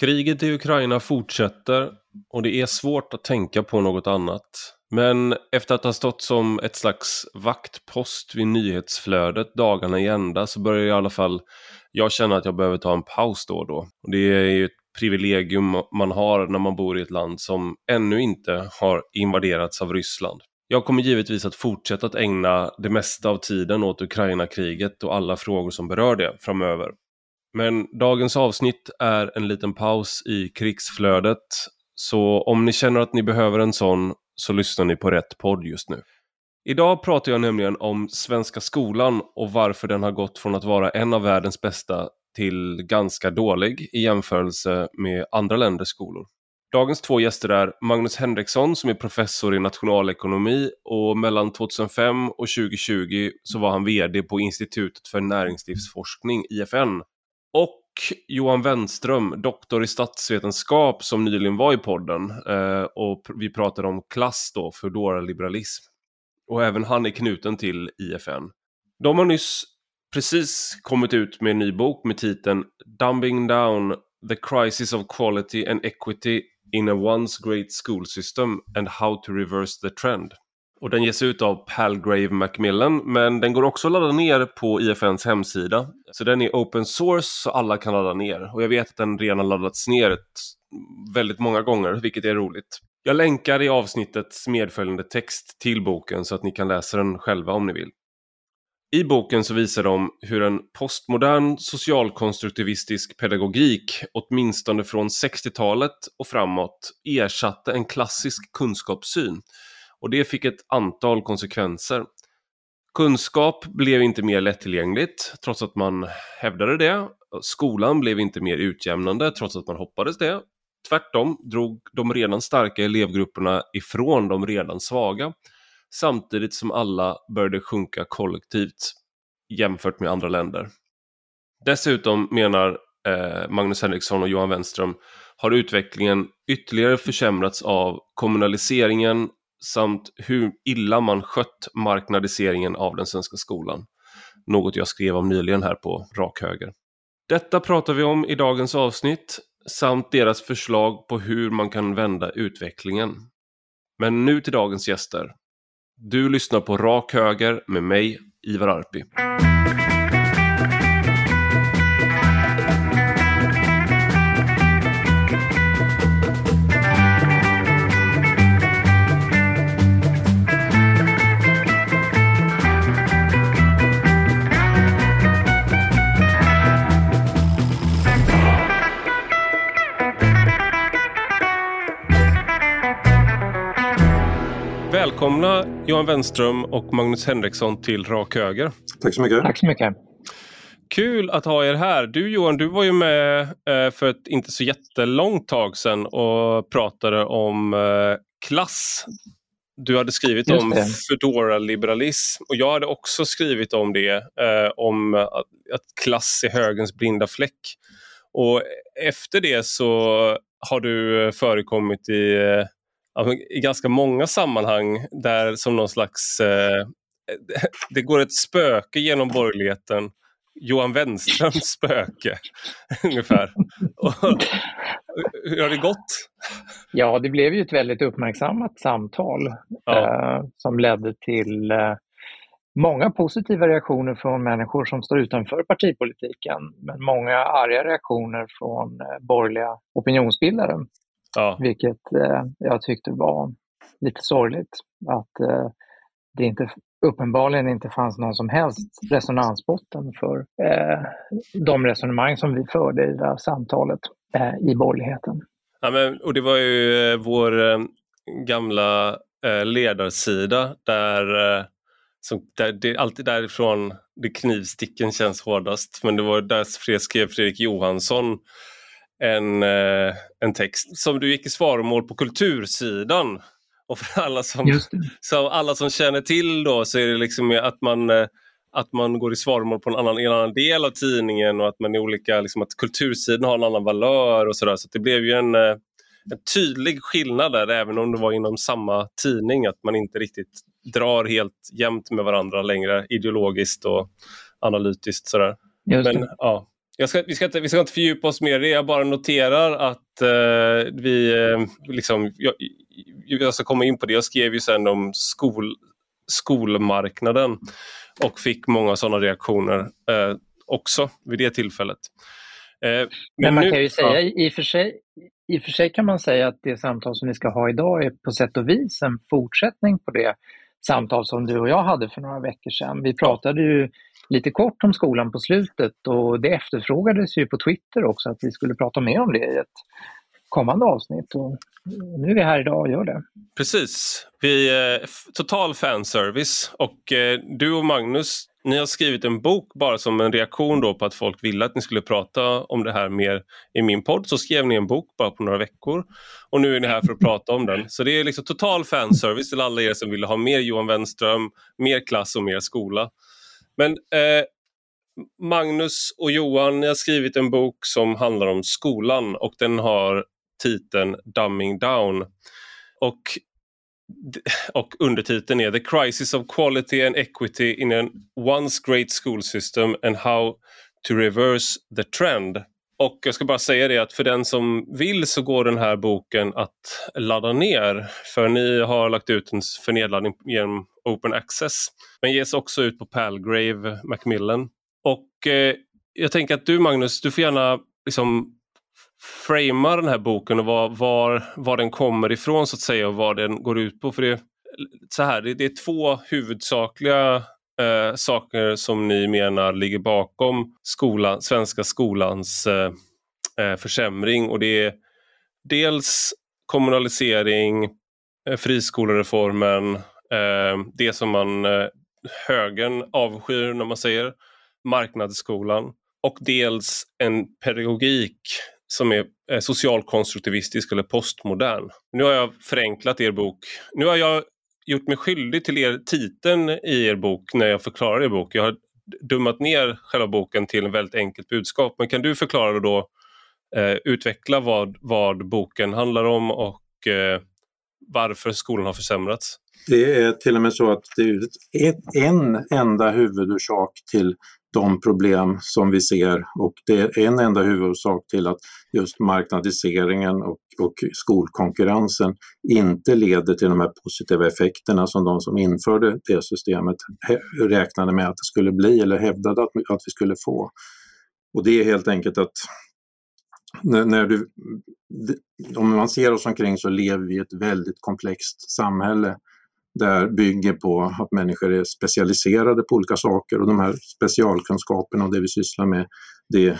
Kriget i Ukraina fortsätter och det är svårt att tänka på något annat. Men efter att ha stått som ett slags vaktpost vid nyhetsflödet dagarna i ända så börjar i alla fall jag känna att jag behöver ta en paus då och då. Och det är ju ett privilegium man har när man bor i ett land som ännu inte har invaderats av Ryssland. Jag kommer givetvis att fortsätta att ägna det mesta av tiden åt Ukraina-kriget och alla frågor som berör det framöver. Men dagens avsnitt är en liten paus i krigsflödet. Så om ni känner att ni behöver en sån så lyssnar ni på rätt podd just nu. Idag pratar jag nämligen om svenska skolan och varför den har gått från att vara en av världens bästa till ganska dålig i jämförelse med andra länders skolor. Dagens två gäster är Magnus Henriksson som är professor i nationalekonomi och mellan 2005 och 2020 så var han VD på Institutet för näringslivsforskning, IFN. Och Johan Wenström, doktor i statsvetenskap som nyligen var i podden eh, och vi pratade om klass då, Foodora-liberalism. Och även han är knuten till IFN. De har nyss precis kommit ut med en ny bok med titeln Dumbing Down The Crisis of Quality and Equity in a Once Great School System and How to Reverse the Trend. Och den ges ut av Palgrave Macmillan men den går också att ladda ner på IFNs hemsida. Så den är open source så alla kan ladda ner. Och jag vet att den redan laddats ner väldigt många gånger vilket är roligt. Jag länkar i avsnittets medföljande text till boken så att ni kan läsa den själva om ni vill. I boken så visar de hur en postmodern socialkonstruktivistisk pedagogik, åtminstone från 60-talet och framåt, ersatte en klassisk kunskapssyn. Och det fick ett antal konsekvenser. Kunskap blev inte mer lättillgängligt, trots att man hävdade det. Skolan blev inte mer utjämnande, trots att man hoppades det. Tvärtom drog de redan starka elevgrupperna ifrån de redan svaga samtidigt som alla började sjunka kollektivt jämfört med andra länder. Dessutom menar eh, Magnus Henriksson och Johan Wenström har utvecklingen ytterligare försämrats av kommunaliseringen samt hur illa man skött marknadiseringen av den svenska skolan. Något jag skrev om nyligen här på rak höger. Detta pratar vi om i dagens avsnitt samt deras förslag på hur man kan vända utvecklingen. Men nu till dagens gäster. Du lyssnar på Rak Höger med mig, Ivar Arpi. Välkomna Johan Wenström och Magnus Henriksson till Rak Höger. Tack så mycket. Tack så mycket. Kul att ha er här. Du Johan, du var ju med eh, för ett inte så jättelångt tag sedan och pratade om eh, klass. Du hade skrivit om Foodora-liberalism och jag hade också skrivit om det, eh, om att klass är högens blinda fläck. Och efter det så har du förekommit i i ganska många sammanhang där som någon slags... Eh, det går ett spöke genom borgerligheten. Johan Wenströms spöke, ungefär. hur har det gått? Ja, det blev ju ett väldigt uppmärksammat samtal ja. eh, som ledde till eh, många positiva reaktioner från människor som står utanför partipolitiken, men många arga reaktioner från eh, borgerliga opinionsbildare. Ja. Vilket eh, jag tyckte var lite sorgligt. Att eh, det inte, uppenbarligen inte fanns någon som helst resonansbotten för eh, de resonemang som vi förde i det här samtalet eh, i borgerligheten. Ja, men, och det var ju eh, vår eh, gamla ledarsida där, som, där det alltid därifrån det knivsticken känns hårdast. Men det var där skrev Fredrik Johansson en, eh, en text som du gick i svaromål på kultursidan. Och för alla som, så alla som känner till då så är det liksom att man, eh, att man går i svaromål på en annan, en annan del av tidningen och att man är olika, liksom att kultursidan har en annan valör och sådär. Så det blev ju en, eh, en tydlig skillnad där även om det var inom samma tidning att man inte riktigt drar helt jämnt med varandra längre ideologiskt och analytiskt sådär. Men, ja, ska, vi, ska inte, vi ska inte fördjupa oss mer i det, jag bara noterar att eh, vi, eh, liksom, jag, jag ska komma in på det, jag skrev ju sen om skol, skolmarknaden och fick många sådana reaktioner eh, också vid det tillfället. Eh, men, men, man nu, kan ju säga, ja. i, och för sig, i och för sig kan man säga att det samtal som vi ska ha idag är på sätt och vis en fortsättning på det samtal som du och jag hade för några veckor sedan. Vi pratade ju lite kort om skolan på slutet och det efterfrågades ju på Twitter också att vi skulle prata mer om det i ett kommande avsnitt. Och nu är vi här idag och gör det. Precis. Vi är total fanservice och eh, du och Magnus, ni har skrivit en bok bara som en reaktion då på att folk ville att ni skulle prata om det här mer i min podd. Så skrev ni en bok bara på några veckor och nu är ni här för att prata om den. Så det är liksom total fanservice till alla er som vill ha mer Johan Wenström, mer klass och mer skola. Men eh, Magnus och Johan, ni har skrivit en bok som handlar om skolan och den har titeln Dumbing Down. Och, och undertiteln är The Crisis of Quality and Equity in an Once Great School System and How to Reverse the Trend. Och jag ska bara säga det att för den som vill så går den här boken att ladda ner. För ni har lagt ut den för nedladdning genom Open Access. Men ges också ut på Palgrave Macmillan. Och eh, jag tänker att du Magnus, du får gärna liksom framea den här boken och var, var, var den kommer ifrån så att säga och vad den går ut på. För det, så här, det, det är två huvudsakliga eh, saker som ni menar ligger bakom skolan, svenska skolans eh, eh, försämring och det är dels kommunalisering, eh, friskolereformen, eh, det som man eh, högern avskyr när man säger marknadsskolan och dels en pedagogik som är eh, socialkonstruktivistisk eller postmodern. Nu har jag förenklat er bok. Nu har jag gjort mig skyldig till er titeln i er bok när jag förklarar er bok. Jag har dummat ner själva boken till en väldigt enkelt budskap. Men kan du förklara då, eh, utveckla vad, vad boken handlar om och eh, varför skolan har försämrats? Det är till och med så att det är en enda huvudorsak till de problem som vi ser och det är en enda huvudorsak till att just marknadiseringen och, och skolkonkurrensen inte leder till de här positiva effekterna som de som införde det systemet räknade med att det skulle bli eller hävdade att, att vi skulle få. Och det är helt enkelt att när, när du, om man ser oss omkring så lever vi i ett väldigt komplext samhälle där bygger på att människor är specialiserade på olika saker och de här specialkunskaperna och det vi sysslar med det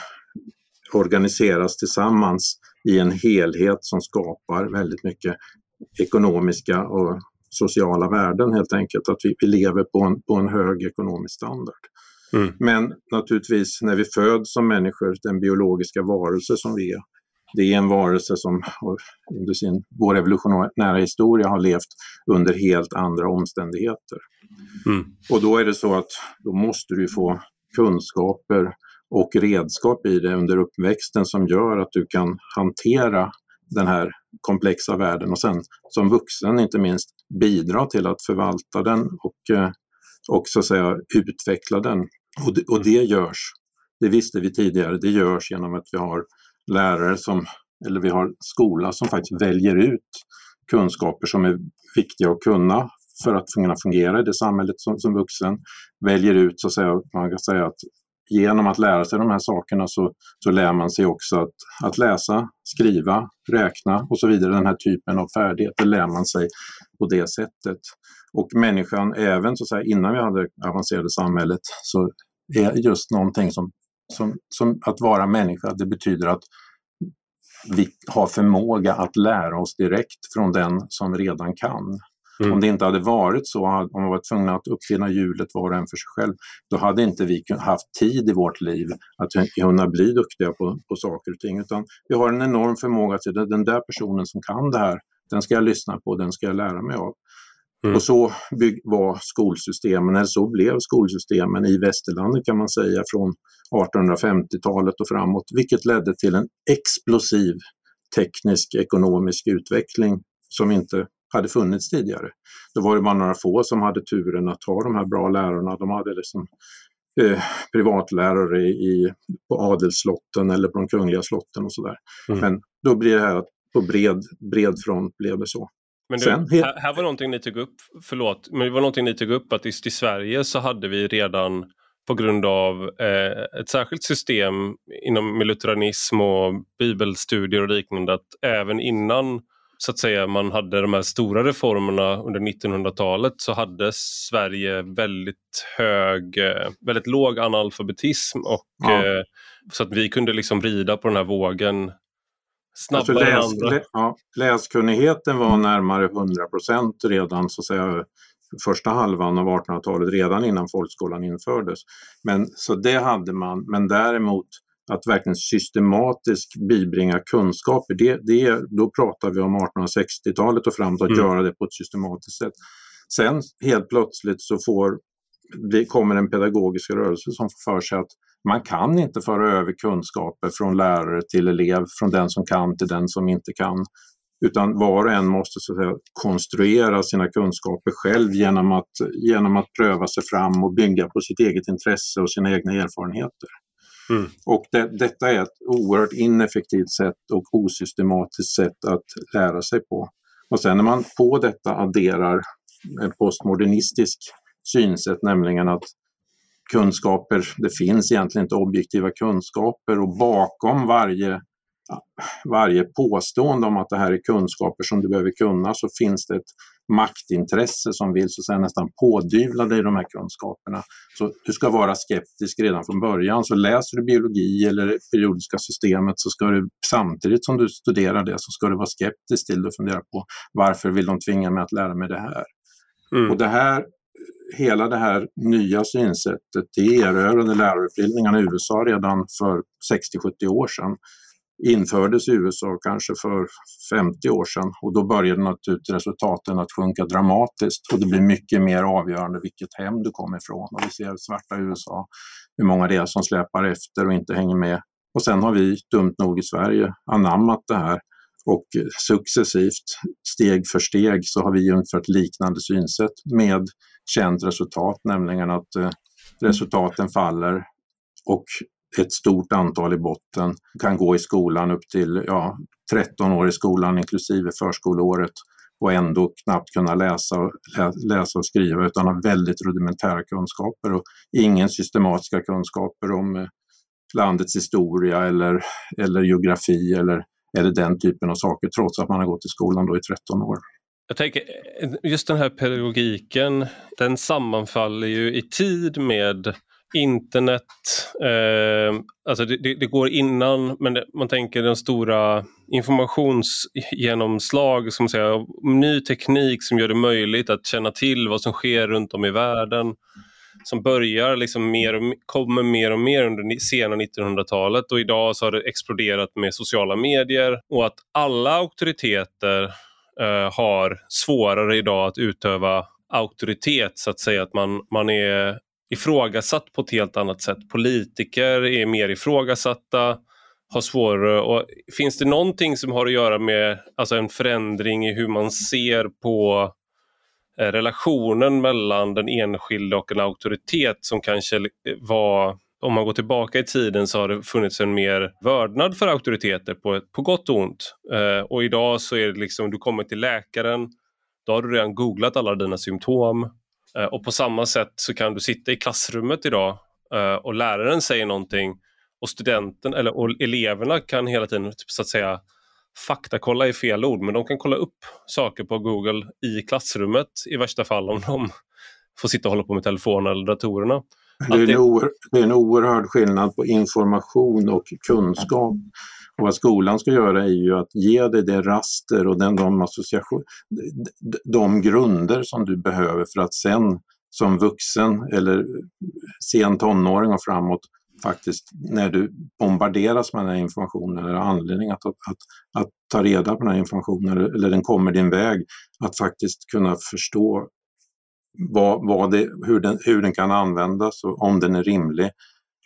organiseras tillsammans i en helhet som skapar väldigt mycket ekonomiska och sociala värden helt enkelt. Att vi, vi lever på en, på en hög ekonomisk standard. Mm. Men naturligtvis när vi föds som människor, den biologiska varelse som vi är, det är en varelse som under sin, vår evolutionära historia har levt under helt andra omständigheter. Mm. Och då är det så att då måste du få kunskaper och redskap i det under uppväxten som gör att du kan hantera den här komplexa världen och sen som vuxen inte minst bidra till att förvalta den och, eh, och så att säga utveckla den. Och det, och det görs, det visste vi tidigare, det görs genom att vi har lärare som, eller vi har skola som faktiskt väljer ut kunskaper som är viktiga att kunna för att kunna fungera i det samhället som, som vuxen. Väljer ut, så att säga, man kan säga att genom att lära sig de här sakerna så, så lär man sig också att, att läsa, skriva, räkna och så vidare. Den här typen av färdigheter lär man sig på det sättet. Och människan, även så att säga, innan vi hade avancerade samhället, så är just någonting som som, som att vara människa, det betyder att vi har förmåga att lära oss direkt från den som redan kan. Mm. Om det inte hade varit så, om man var tvungna att uppfinna hjulet var och en för sig själv, då hade inte vi haft tid i vårt liv att kunna bli duktiga på, på saker och ting. Utan vi har en enorm förmåga till det. Den där personen som kan det här, den ska jag lyssna på, den ska jag lära mig av. Mm. Och så var skolsystemen, eller så blev skolsystemen i västerlandet kan man säga från 1850-talet och framåt, vilket ledde till en explosiv teknisk ekonomisk utveckling som inte hade funnits tidigare. Då var det bara några få som hade turen att ha de här bra lärarna. De hade liksom eh, privatlärare i, på adelslotten eller på de kungliga slotten och sådär. Mm. Men då blir det här på bred, bred front blev det så. Men du, Sen, här, här, var någonting ni tog upp, förlåt, men det var någonting ni tog upp att just i Sverige så hade vi redan på grund av eh, ett särskilt system inom militarism och bibelstudier och liknande att även innan så att säga man hade de här stora reformerna under 1900-talet så hade Sverige väldigt hög, eh, väldigt låg analfabetism och ja. eh, så att vi kunde liksom rida på den här vågen snabbare alltså läs, lä, ja, läskunnigheten var närmare 100 procent redan så att säga första halvan av 1800-talet, redan innan folkskolan infördes. Men, så det hade man, men däremot att verkligen systematiskt bibringa kunskaper, det, det, då pratar vi om 1860-talet och framåt, att mm. göra det på ett systematiskt sätt. Sen helt plötsligt så får, det kommer en pedagogisk rörelse som får för sig att man kan inte föra över kunskaper från lärare till elev, från den som kan till den som inte kan. Utan var och en måste så att säga, konstruera sina kunskaper själv genom att, genom att pröva sig fram och bygga på sitt eget intresse och sina egna erfarenheter. Mm. Och det, detta är ett oerhört ineffektivt sätt och osystematiskt sätt att lära sig på. Och sen när man på detta adderar en postmodernistisk synsätt, nämligen att kunskaper, det finns egentligen inte objektiva kunskaper och bakom varje, varje påstående om att det här är kunskaper som du behöver kunna så finns det ett maktintresse som vill så att säga, nästan pådyvla dig de här kunskaperna. Så du ska vara skeptisk redan från början. Så läser du biologi eller periodiska systemet så ska du samtidigt som du studerar det så ska du vara skeptisk till det och fundera på varför vill de tvinga mig att lära mig det här? Mm. Och det här hela det här nya synsättet, det erövrade lärarutbildningarna i USA redan för 60-70 år sedan infördes i USA kanske för 50 år sedan och då började naturligtvis resultaten att sjunka dramatiskt och det blir mycket mer avgörande vilket hem du kommer ifrån. Och vi ser svarta USA, hur många det är som släpar efter och inte hänger med. Och sen har vi dumt nog i Sverige anammat det här och successivt, steg för steg, så har vi infört liknande synsätt med känt resultat, nämligen att eh, resultaten faller och ett stort antal i botten kan gå i skolan upp till ja, 13 år i skolan inklusive förskoleåret och ändå knappt kunna läsa, läsa och skriva utan ha väldigt rudimentära kunskaper och ingen systematiska kunskaper om eh, landets historia eller, eller geografi eller, eller den typen av saker trots att man har gått i skolan då i 13 år. Jag tänker, just den här pedagogiken, den sammanfaller ju i tid med internet, eh, alltså det, det, det, går innan, men det, man tänker den stora informationsgenomslag, som säga, ny teknik som gör det möjligt att känna till vad som sker runt om i världen. Som börjar liksom mer och, kommer mer och mer under sena 1900-talet och idag så har det exploderat med sociala medier och att alla auktoriteter Eh, har svårare idag att utöva auktoritet så att säga att man, man är ifrågasatt på ett helt annat sätt. Politiker är mer ifrågasatta, har svårare och finns det någonting som har att göra med alltså en förändring i hur man ser på eh, relationen mellan den enskilde och en auktoritet som kanske var om man går tillbaka i tiden så har det funnits en mer vördnad för auktoriteter på, på gott och ont. Eh, och idag så är det liksom, du kommer till läkaren, då har du redan googlat alla dina symptom. Eh, och på samma sätt så kan du sitta i klassrummet idag eh, och läraren säger någonting och studenten eller och eleverna kan hela tiden typ, så att säga faktakolla i fel ord men de kan kolla upp saker på Google i klassrummet i värsta fall om de får sitta och hålla på med telefonen eller datorerna. Det är, en oer, det är en oerhörd skillnad på information och kunskap. Och vad skolan ska göra är ju att ge dig det raster och den, de, association, de grunder som du behöver för att sen som vuxen eller sen tonåring och framåt faktiskt när du bombarderas med den här informationen eller anledning att, att, att, att ta reda på den här informationen eller, eller den kommer din väg, att faktiskt kunna förstå vad, vad det, hur, den, hur den kan användas och om den är rimlig.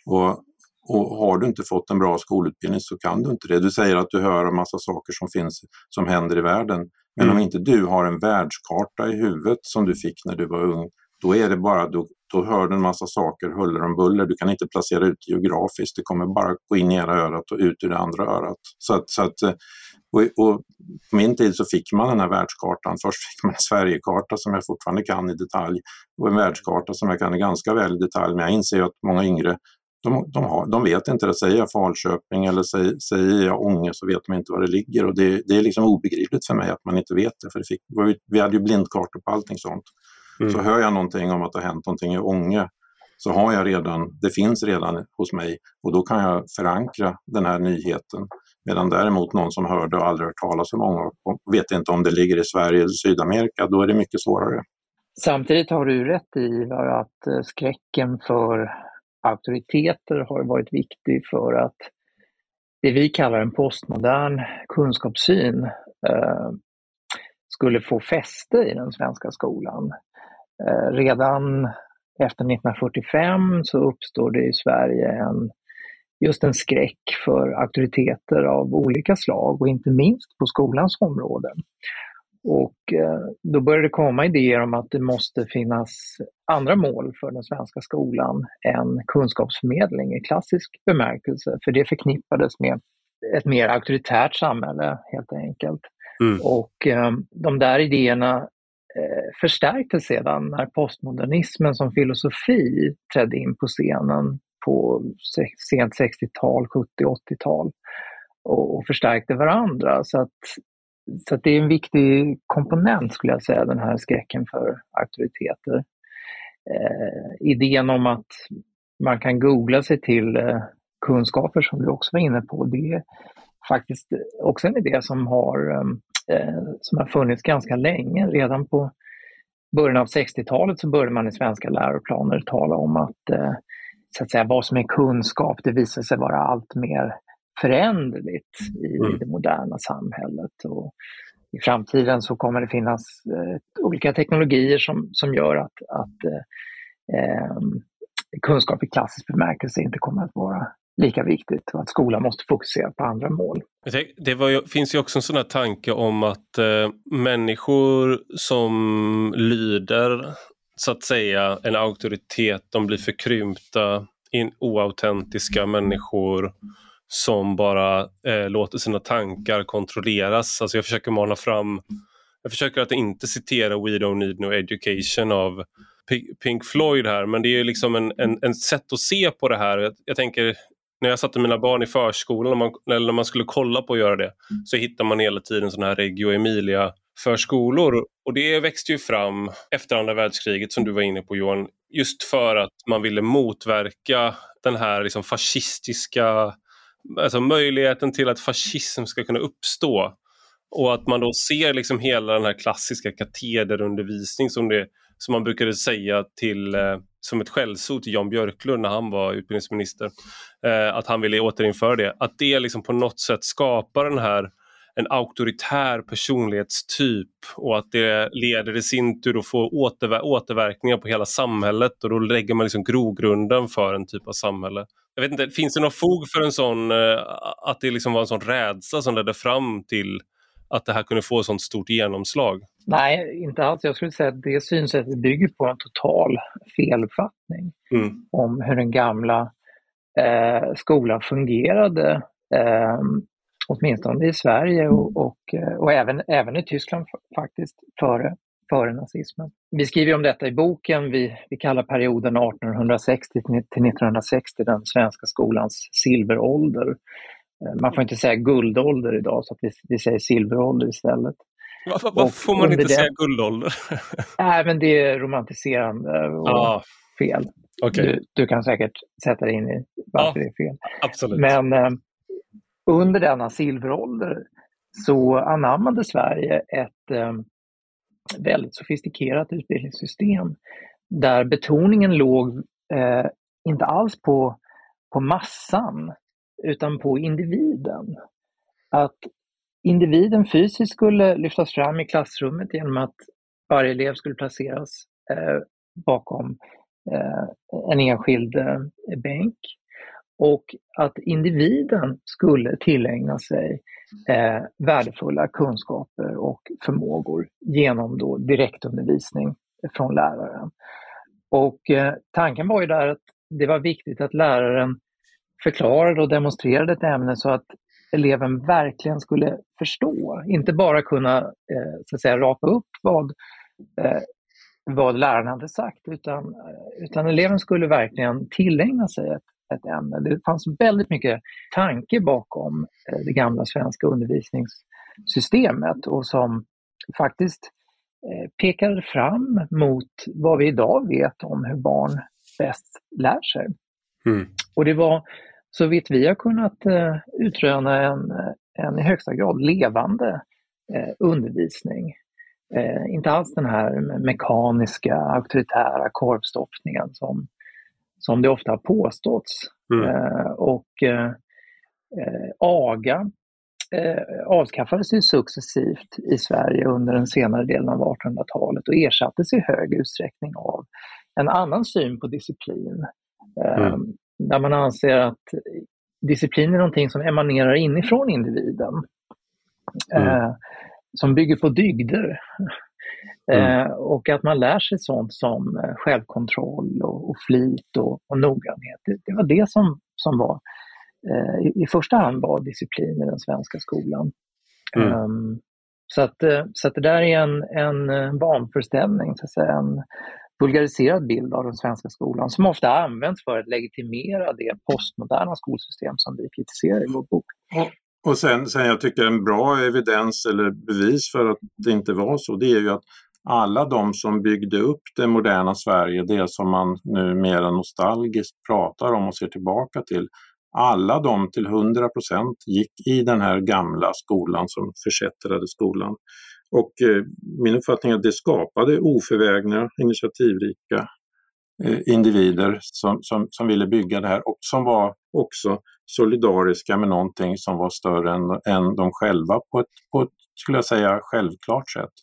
Och och har du inte fått en bra skolutbildning så kan du inte det. Du säger att du hör en massa saker som finns, som händer i världen. Men mm. om inte du har en världskarta i huvudet som du fick när du var ung, då är det bara, då, då hör du en massa saker huller om buller. Du kan inte placera ut geografiskt, det kommer bara gå in i ena örat och ut ur det andra örat. Så att, så att, eh, och, och på min tid så fick man den här världskartan. Först fick man en Sverigekarta som jag fortfarande kan i detalj och en världskarta som jag kan ganska väl i detalj. Men jag inser att många yngre de, de, har, de vet inte det. Säger jag Falköping eller säger, säger jag Ånge så vet de inte var det ligger. Och det, det är liksom obegripligt för mig att man inte vet det. För det fick, vi hade ju blindkartor på allting sånt. Mm. Så hör jag någonting om att det har hänt någonting i Ånge så har jag redan, det finns redan hos mig och då kan jag förankra den här nyheten. Medan däremot någon som hörde och aldrig hört talas om många och vet inte om det ligger i Sverige eller Sydamerika, då är det mycket svårare. Samtidigt har du rätt i att eh, skräcken för auktoriteter har varit viktig för att det vi kallar en postmodern kunskapssyn eh, skulle få fäste i den svenska skolan. Eh, redan efter 1945 så uppstår det i Sverige en, just en skräck för auktoriteter av olika slag och inte minst på skolans område. Och eh, då började det komma idéer om att det måste finnas andra mål för den svenska skolan än kunskapsförmedling i klassisk bemärkelse, för det förknippades med ett mer auktoritärt samhälle helt enkelt. Mm. Och eh, de där idéerna eh, förstärktes sedan när postmodernismen som filosofi trädde in på scenen på sent 60-tal, 70 80-tal och, förstärkte varandra. Så att så det är en viktig komponent skulle jag säga, den här skräcken för auktoriteter. Eh, idén om att man kan googla sig till eh, kunskaper som du också var inne på, det är faktiskt också en idé som har, eh, eh som har funnits ganska länge. Redan på början av 60-talet så började man i svenska läroplaner tala om att, eh, så att säga, vad som är kunskap, det visar sig vara allt mer föränderligt i mm. det moderna samhället. Och I framtiden så kommer det finnas eh, olika teknologier som, som gör att, att eh, eh, kunskap i klassisk bemärkelse inte kommer att vara lika viktigt och att skolan måste fokusera på andra mål. Det ju, finns ju också en sån här tanke om att eh, människor som lyder så att säga en auktoritet, de blir förkrympta, in, oautentiska människor som bara eh, låter sina tankar kontrolleras. Alltså jag försöker mana fram, jag försöker att inte citera We don't need no education av Pink Floyd här, men det är liksom en, en, en sätt att se på det här. Jag, jag, tänker, när jag satte mina barn i förskolan, när man, eller när man skulle kolla på att göra det, så hittar man hela tiden sådana här Reggio Emilia förskolor. Och det växte ju fram efter andra världskriget som du var inne på Johan, just för att man ville motverka den här liksom fascistiska alltså möjligheten till att fascism ska kunna uppstå. Och att man då ser liksom hela den här klassiska katederundervisning som, det, som man brukade säga till, eh, som ett skällsord till Jan Björklund när han var utbildningsminister. Eh, att han ville återinföra det. Att det liksom på något sätt skapar den här en auktoritär personlighetstyp och att det leder i sin tur att få återver återverkningar på hela samhället och då lägger man liksom grogrunden för en typ av samhälle. Jag vet inte, finns det någon fog för en sån, eh, att det liksom var en sån rädsla som ledde fram till att det här kunde få sånt stort genomslag? Nej, inte alls. Jag skulle säga att det synsättet bygger på en total feluppfattning mm. om hur den gamla eh, skolan fungerade. Eh, åtminstone i Sverige och, och, eh, och, även, även i Tyskland faktiskt före före nazismen. Vi skriver om detta i boken. Vi, vi kallar perioden 1860 till 1960 den svenska skolans silverålder. Eh, man får inte säga guldålder idag, så att vi, vi säger silverålder istället. Varför, varför får man inte den... säga guldålder? Nej, men det är romantiserande och ah, fel. Okay. Du, du, kan säkert sätta dig in i varför ah, det är fel. Absolut. Men eh, under denna silverålder så anammade Sverige ett eh, väldigt sofistikerat utbildningssystem där betoningen låg eh, inte alls på, på massan utan på individen. Att individen fysiskt skulle lyftas fram i klassrummet genom att varje elev skulle placeras eh, bakom eh, en enskild eh, bänk och att individen skulle tillägna sig eh, värdefulla kunskaper och förmågor genom då direktundervisning från läraren. Och eh, tanken var ju där att det var viktigt att läraren förklarade och demonstrerade ett ämne så att eleven verkligen skulle förstå, inte bara kunna eh, så att säga, rapa upp vad, eh, vad läraren hade sagt, utan, eh, utan eleven skulle verkligen tillägna sig ett, ett ämne. Det fanns väldigt mycket tanke bakom eh, det gamla svenska undervisningssystemet och som faktiskt eh, pekade fram mot vad vi idag vet om hur barn bäst lär sig. Mm. Och det var så vitt vi har kunnat eh, utröna en, en i högsta grad levande undervisning. Inte alls den här mekaniska, auktoritära korvstoppningen som, som det ofta har påståtts. Mm. Eh, och eh, eh, AGA avskaffades ju successivt i Sverige under den senare delen av 1800-talet och ersattes i hög utsträckning av en annan syn på disciplin. Mm där man anser att disciplin är någonting som emanerar inifrån individen. Mm. Eh, som bygger på dygder. Mm. Eh, och att man lär sig sånt som eh, självkontroll och, och flit och, och noggrannhet. Det, det, var det som, som var eh, i, i, första hand var disciplin i den svenska skolan. Mm. Um, så, att, eh, så att det där är en, en vanföreställning, så att säga, en, vulgariserad bild av den svenska skolan som ofta används för att legitimera det postmoderna skolsystem som vi kritiserar i vår bok. Och sen, sen jag tycker en bra evidens eller bevis för att det inte var så, det är ju att alla de som byggde upp det moderna Sverige, det som man nu mer nostalgiskt pratar om och ser tillbaka till, alla de till 100 procent gick i den här gamla skolan som försättrade skolan. Och eh, min uppfattning är att det skapade oförvägna, initiativrika Eh, individer som, som, som ville bygga det här och som var också solidariska med någonting som var större än, än de själva på ett, på ett, skulle jag säga, självklart sätt.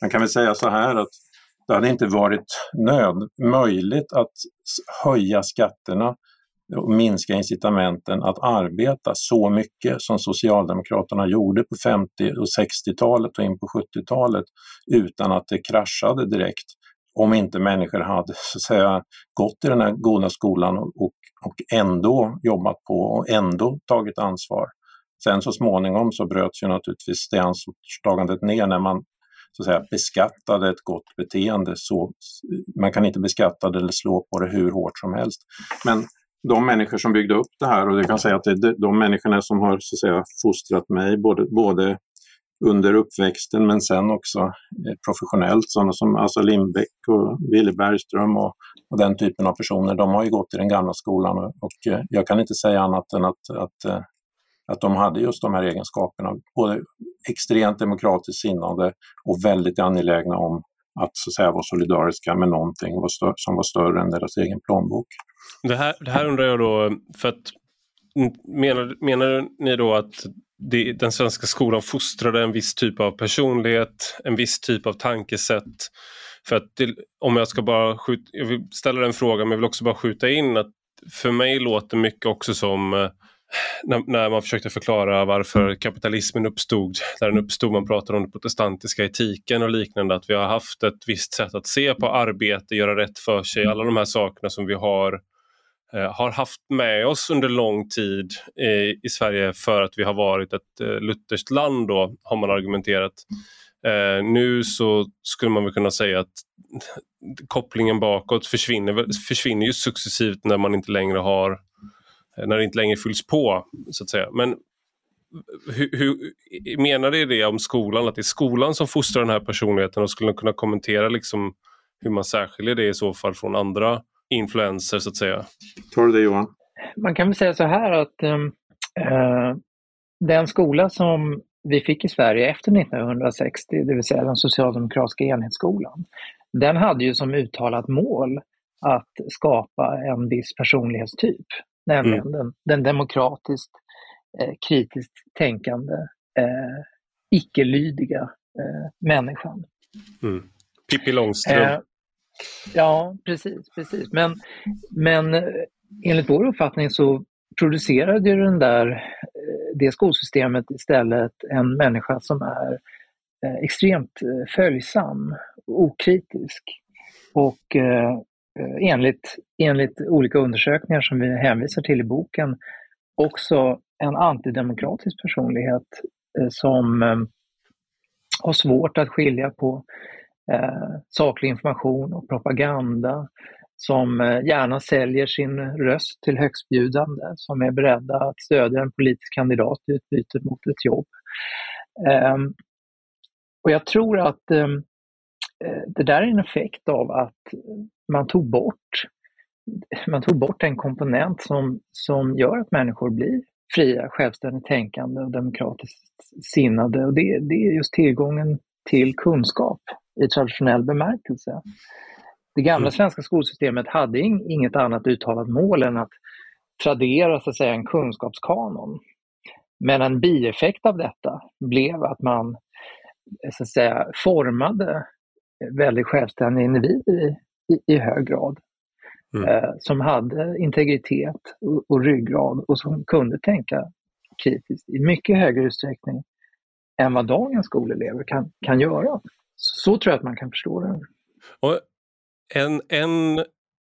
Man kan väl säga så här att det hade inte varit nöd, möjligt att höja skatterna och minska incitamenten att arbeta så mycket som Socialdemokraterna gjorde på 50 och 60-talet och in på 70-talet utan att det kraschade direkt om inte människor hade så att säga, gått i den här goda skolan och, och ändå jobbat på och ändå tagit ansvar. Sen så småningom så bröts ju naturligtvis det ansvarstagandet ner när man så att säga, beskattade ett gott beteende. Så, man kan inte beskatta det eller slå på det hur hårt som helst. Men de människor som byggde upp det här och jag kan säga att det är de människorna som har så att säga, fostrat mig både, både under uppväxten men sen också eh, professionellt, sådana som alltså Lindbäck och Willy Bergström och, och, den typen av personer, de har ju gått i den gamla skolan och, och eh, jag kan inte säga annat än att, att, eh, att de hade just de här egenskaperna, både extremt demokratiskt sinnade och väldigt angelägna om att så att säga vara solidariska med någonting som var större än deras egen plånbok. Det här, det här undrar jag då, för att menar, menar ni då att det, den svenska skolan fostrade en viss typ av personlighet, en viss typ av tankesätt? För att det, om jag ska bara skjuta, jag vill ställa den frågan men jag vill också bara skjuta in att för mig låter mycket också som eh, när, när, man försökte förklara varför kapitalismen uppstod, där den uppstod, man pratar om den protestantiska etiken och liknande, att vi har haft ett visst sätt att se på arbete, göra rätt för sig, alla de här sakerna som vi har Eh, Eh, har haft med oss under lång tid i, i Sverige för att vi har varit ett eh, lutherskt land då, har man argumenterat. Eh, nu så skulle man väl kunna säga att kopplingen bakåt försvinner, försvinner ju successivt när man inte längre har eh, när det inte längre fylls på så att säga. Men hur, hur, menar ni det om skolan, att det är skolan som fostrar den här personligheten och skulle kunna kommentera liksom hur man särskiljer det i så fall från andra influenser så att säga. Tar du det Johan? Man kan väl säga så här att äh, den skola som vi fick i Sverige efter 1960, det vill säga den socialdemokratiska enhetsskolan, den hade ju som uttalat mål att skapa en viss personlighetstyp, nämligen mm. den, den demokratiskt eh, kritiskt tänkande, eh, icke-lydiga eh, människan. Mm. Pippi Långstrump. Ja, precis. precis. Men, men eh, enligt vår uppfattning så producerade ju den där, eh, det skolsystemet istället en människa som är eh, extremt följsam, okritisk och eh, enligt, enligt olika undersökningar som vi hänvisar till i boken också en antidemokratisk personlighet som eh, har svårt att skilja på Eh, saklig information och propaganda, som eh, gärna säljer sin röst till högstbjudande, som är beredda att stödja en politisk kandidat i utbyte mot ett jobb. Eh, och jag tror att ehm, eh, det där är en effekt av att man tog bort man tog bort en komponent som, som gör att människor blir fria, självständigt tänkande och demokratiskt sinnade. Och det, det är just tillgången till kunskap i traditionell bemärkelse. Det gamla mm. svenska skolsystemet hade inget annat uttalat mål än att tradera så att säga, en kunskapskanon. Men en bieffekt av detta blev att man så att säga, formade väldigt självständiga individer i, i, i hög grad. Mm. Eh, som hade integritet och, och ryggrad och som kunde tänka kritiskt i mycket högre utsträckning än vad dagens skolelever kan, kan göra. Så tror jag att man kan förstå det. Och en, en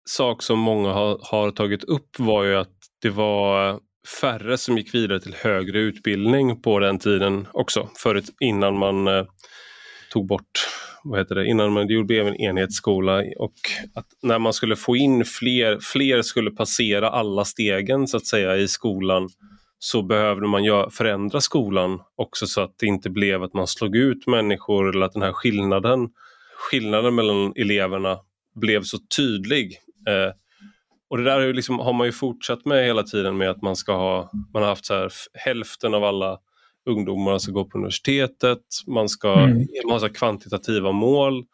sak som många har, har tagit upp var ju att det var färre som gick vidare till högre utbildning på den tiden också, förut innan man eh, tog bort vad heter det, innan man gjorde en enhetsskola och att när man skulle få in fler, fler skulle passera alla stegen så att säga i skolan så behövde man förändra skolan också så att det inte blev att man slog ut människor eller att den här skillnaden, skillnaden mellan eleverna blev så tydlig. Eh, och det där liksom, har man ju fortsatt med hela tiden med att man ska ha, man har haft så här, hälften av alla ungdomar ska gå på universitetet, man, ska, mm. man har så kvantitativa mål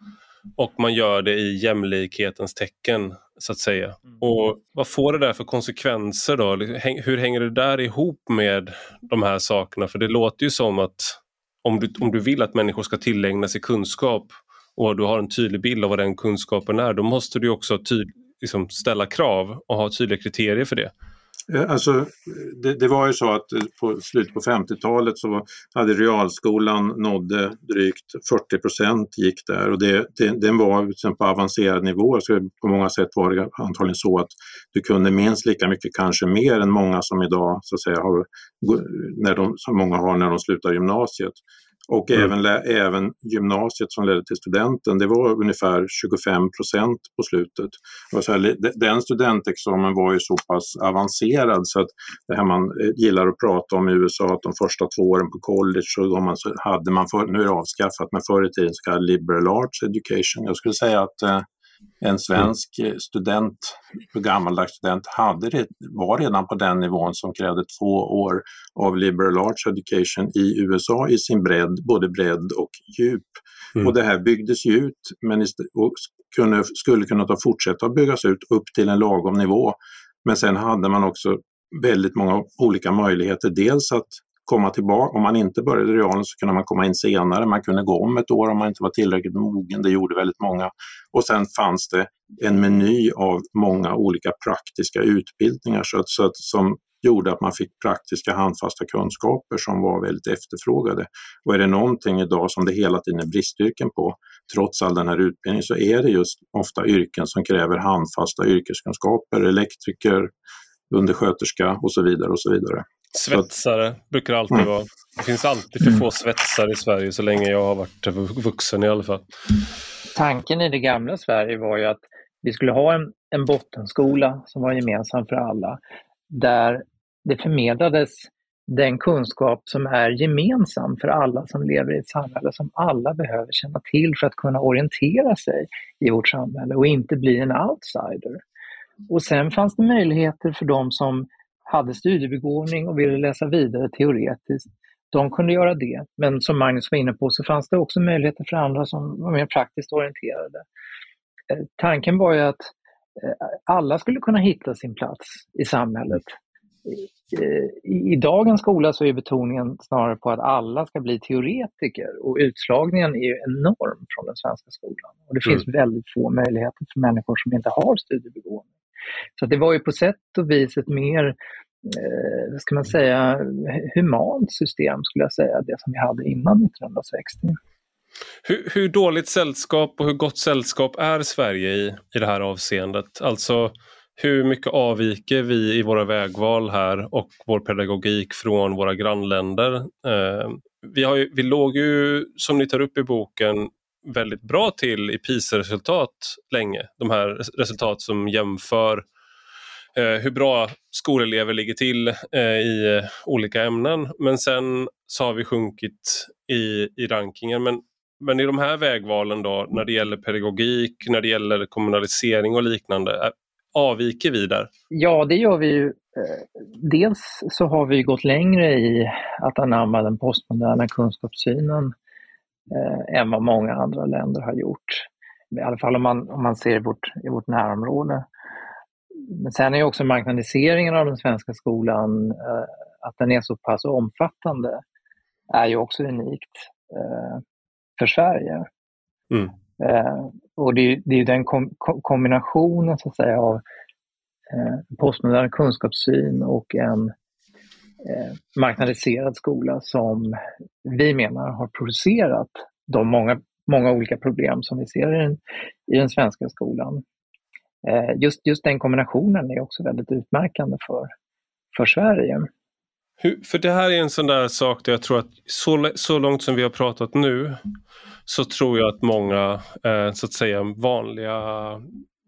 och man gör det i jämlikhetens tecken så att säga. Mm. Och Vad får det där för konsekvenser då? Hur hänger det där ihop med de här sakerna? För det låter ju som att om du, om du vill att människor ska tillägna sig kunskap och du har en tydlig bild av vad den kunskapen är, då måste du också tyd, liksom ställa krav och ha tydliga kriterier för det. Eh, alltså, det, det, var ju så att eh, på slutet på 50-talet så hade realskolan nådde drygt 40 procent gick där och det, det, den var liksom på avancerad nivå. Så på många sätt var det antagligen så att du kunde minst lika mycket, kanske mer än många som idag så att säga har, när de, som många har när de slutar gymnasiet. Och mm. även, även gymnasiet som ledde till studenten, det var ungefär 25 procent på slutet. Och så här, den studentexamen var ju så pass avancerad så att det här man eh, gillar att prata om i USA, att de första två åren på college så, man, så hade man, för, nu är det avskaffat, men förr i tiden så kallad liberal arts education. Jag skulle säga att eh, en svensk student, gammaldags student, hade det, var redan på den nivån som krävde två år av liberal arts education i USA i sin bredd, både bredd och djup. Mm. Och det här byggdes ju ut men och kunde, skulle kunna ta, fortsätta byggas ut upp till en lagom nivå. Men sen hade man också väldigt många olika möjligheter. Dels att komma tillbaka. Om man inte började realen så kunde man komma in senare. Man kunde gå om ett år om man inte var tillräckligt mogen. Det gjorde väldigt många. Och sen fanns det en meny av många olika praktiska utbildningar så att, så att, som gjorde att man fick praktiska handfasta kunskaper som var väldigt efterfrågade. Och är det någonting idag som det hela tiden är bristyrken på, trots all den här utbildningen, så är det just ofta yrken som kräver handfasta yrkeskunskaper, elektriker, undersköterska och så vidare och så vidare. Svetsare brukar alltid mm. vara. Det finns alltid för få svetsare i Sverige så länge jag har varit vuxen i alla fall. Tanken i det gamla Sverige var ju att vi skulle ha en, en bottenskola som var gemensam för alla, där det förmedlades den kunskap som är gemensam för alla som lever i ett samhälle som alla behöver känna till för att kunna orientera sig i vårt samhälle och inte bli en outsider. Och sen fanns det möjligheter för de som hade studiebegåvning och ville läsa vidare teoretiskt. De kunde göra det, men som Magnus var inne på så fanns det också möjligheter för andra som var mer praktiskt orienterade. Eh, tanken var ju att eh, alla skulle kunna hitta sin plats i samhället. I, dagens skola så är betoningen snarare på att alla ska bli teoretiker och utslagningen är enorm från den svenska skolan. Och det mm. finns väldigt få möjligheter för människor som inte har studiebegåvning. Så det var ju på sätt och vis ett mer, eh, ska man säga, humant system skulle jag säga, det som vi hade innan 1960. Hur, hur, dåligt sällskap och hur gott sällskap är Sverige i, i det här avseendet? Alltså hur mycket avviker vi i våra vägval här och vår pedagogik från våra grannländer? Eh, vi, har ju, vi låg ju, som ni tar upp i boken, väldigt bra till i PISA-resultat länge. De här resultat som jämför eh, hur bra skolelever ligger till eh, i eh, olika ämnen. Men sen så har vi sjunkit i, i rankingen. Men, men i de här vägvalen då, när det gäller pedagogik, när det gäller kommunalisering och liknande, avviker vi där? Ja, det gör vi ju. Eh, dels så har vi gått längre i att anamma den postmoderna kunskapssynen eh, än vad många andra länder har gjort. I alla fall om man, om man ser i vårt, i vårt närområde. Men sen är också marknadiseringen av den svenska skolan, eh, att den är så pass omfattande, är ju också unikt eh, för Sverige. Mm. Eh, och det, det är den kom, kombinationen så att säga av eh, postmodern kunskapssyn och en Eh, marknadiserad skola som vi menar har producerat de många, många olika problem som vi ser i den, i den svenska skolan. Eh, just, just den kombinationen är också väldigt utmärkande för, för Sverige. Hur, för det här är en sån där sak där jag tror att så, så långt som vi har pratat nu så tror jag att många eh, så att säga vanliga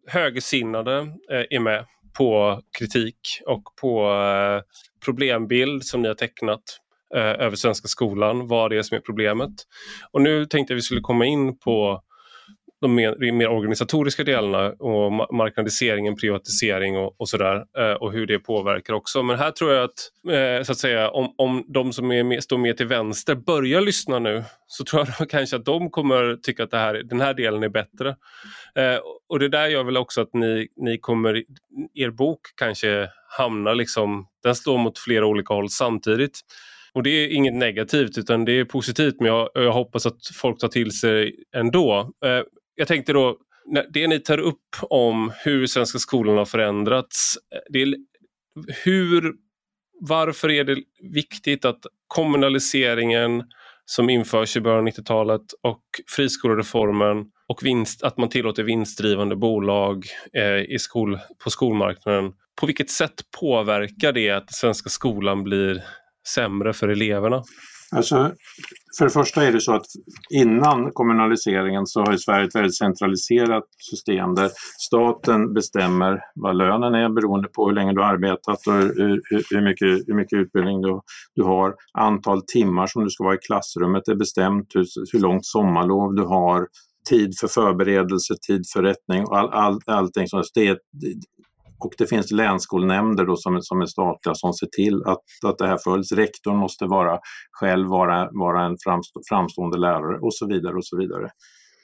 högersinnade eh, är med på kritik och på eh, problembild som ni har tecknat eh, över svenska skolan, vad det är som är problemet. Och nu tänkte jag vi skulle komma in på de mer, mer, organisatoriska delarna och marknadiseringen, privatisering och, och sådär eh, och hur det påverkar också. Men här tror jag att, eh, så att säga, om, om de som är med, står mer till vänster börjar lyssna nu så tror jag kanske att de kommer tycka att det här, den här delen är bättre. Eh, och det där gör väl också att ni, ni kommer, er bok kanske hamnar liksom, den slår mot flera olika håll samtidigt. Och det är inget negativt utan det är positivt men jag, jag hoppas att folk tar till sig ändå. Eh, jag tänkte då, det ni tar upp om hur svenska skolan har förändrats. Eh, det är, hur, varför är det viktigt att kommunaliseringen som införs i början av 90-talet och friskolereformen och vinst, att man tillåter vinstdrivande bolag eh, i skol, på skolmarknaden. På vilket sätt påverkar det att svenska skolan blir sämre för eleverna? Alltså, för det första är det så att innan kommunaliseringen så har Sverige ett väldigt centraliserat system där staten bestämmer vad lönen är beroende på hur länge du har arbetat och hur, hur, mycket, hur mycket utbildning du, du har. Antal timmar som du ska vara i klassrummet är bestämt, hur, hur långt sommarlov du har, tid för förberedelse, tid för rättning och all, all, allting sånt. Det, och det finns länsskolnämnder då som, som är statliga som ser till att, att det här följs. Rektorn måste vara, själv vara, vara en framstående lärare och så vidare. och så vidare.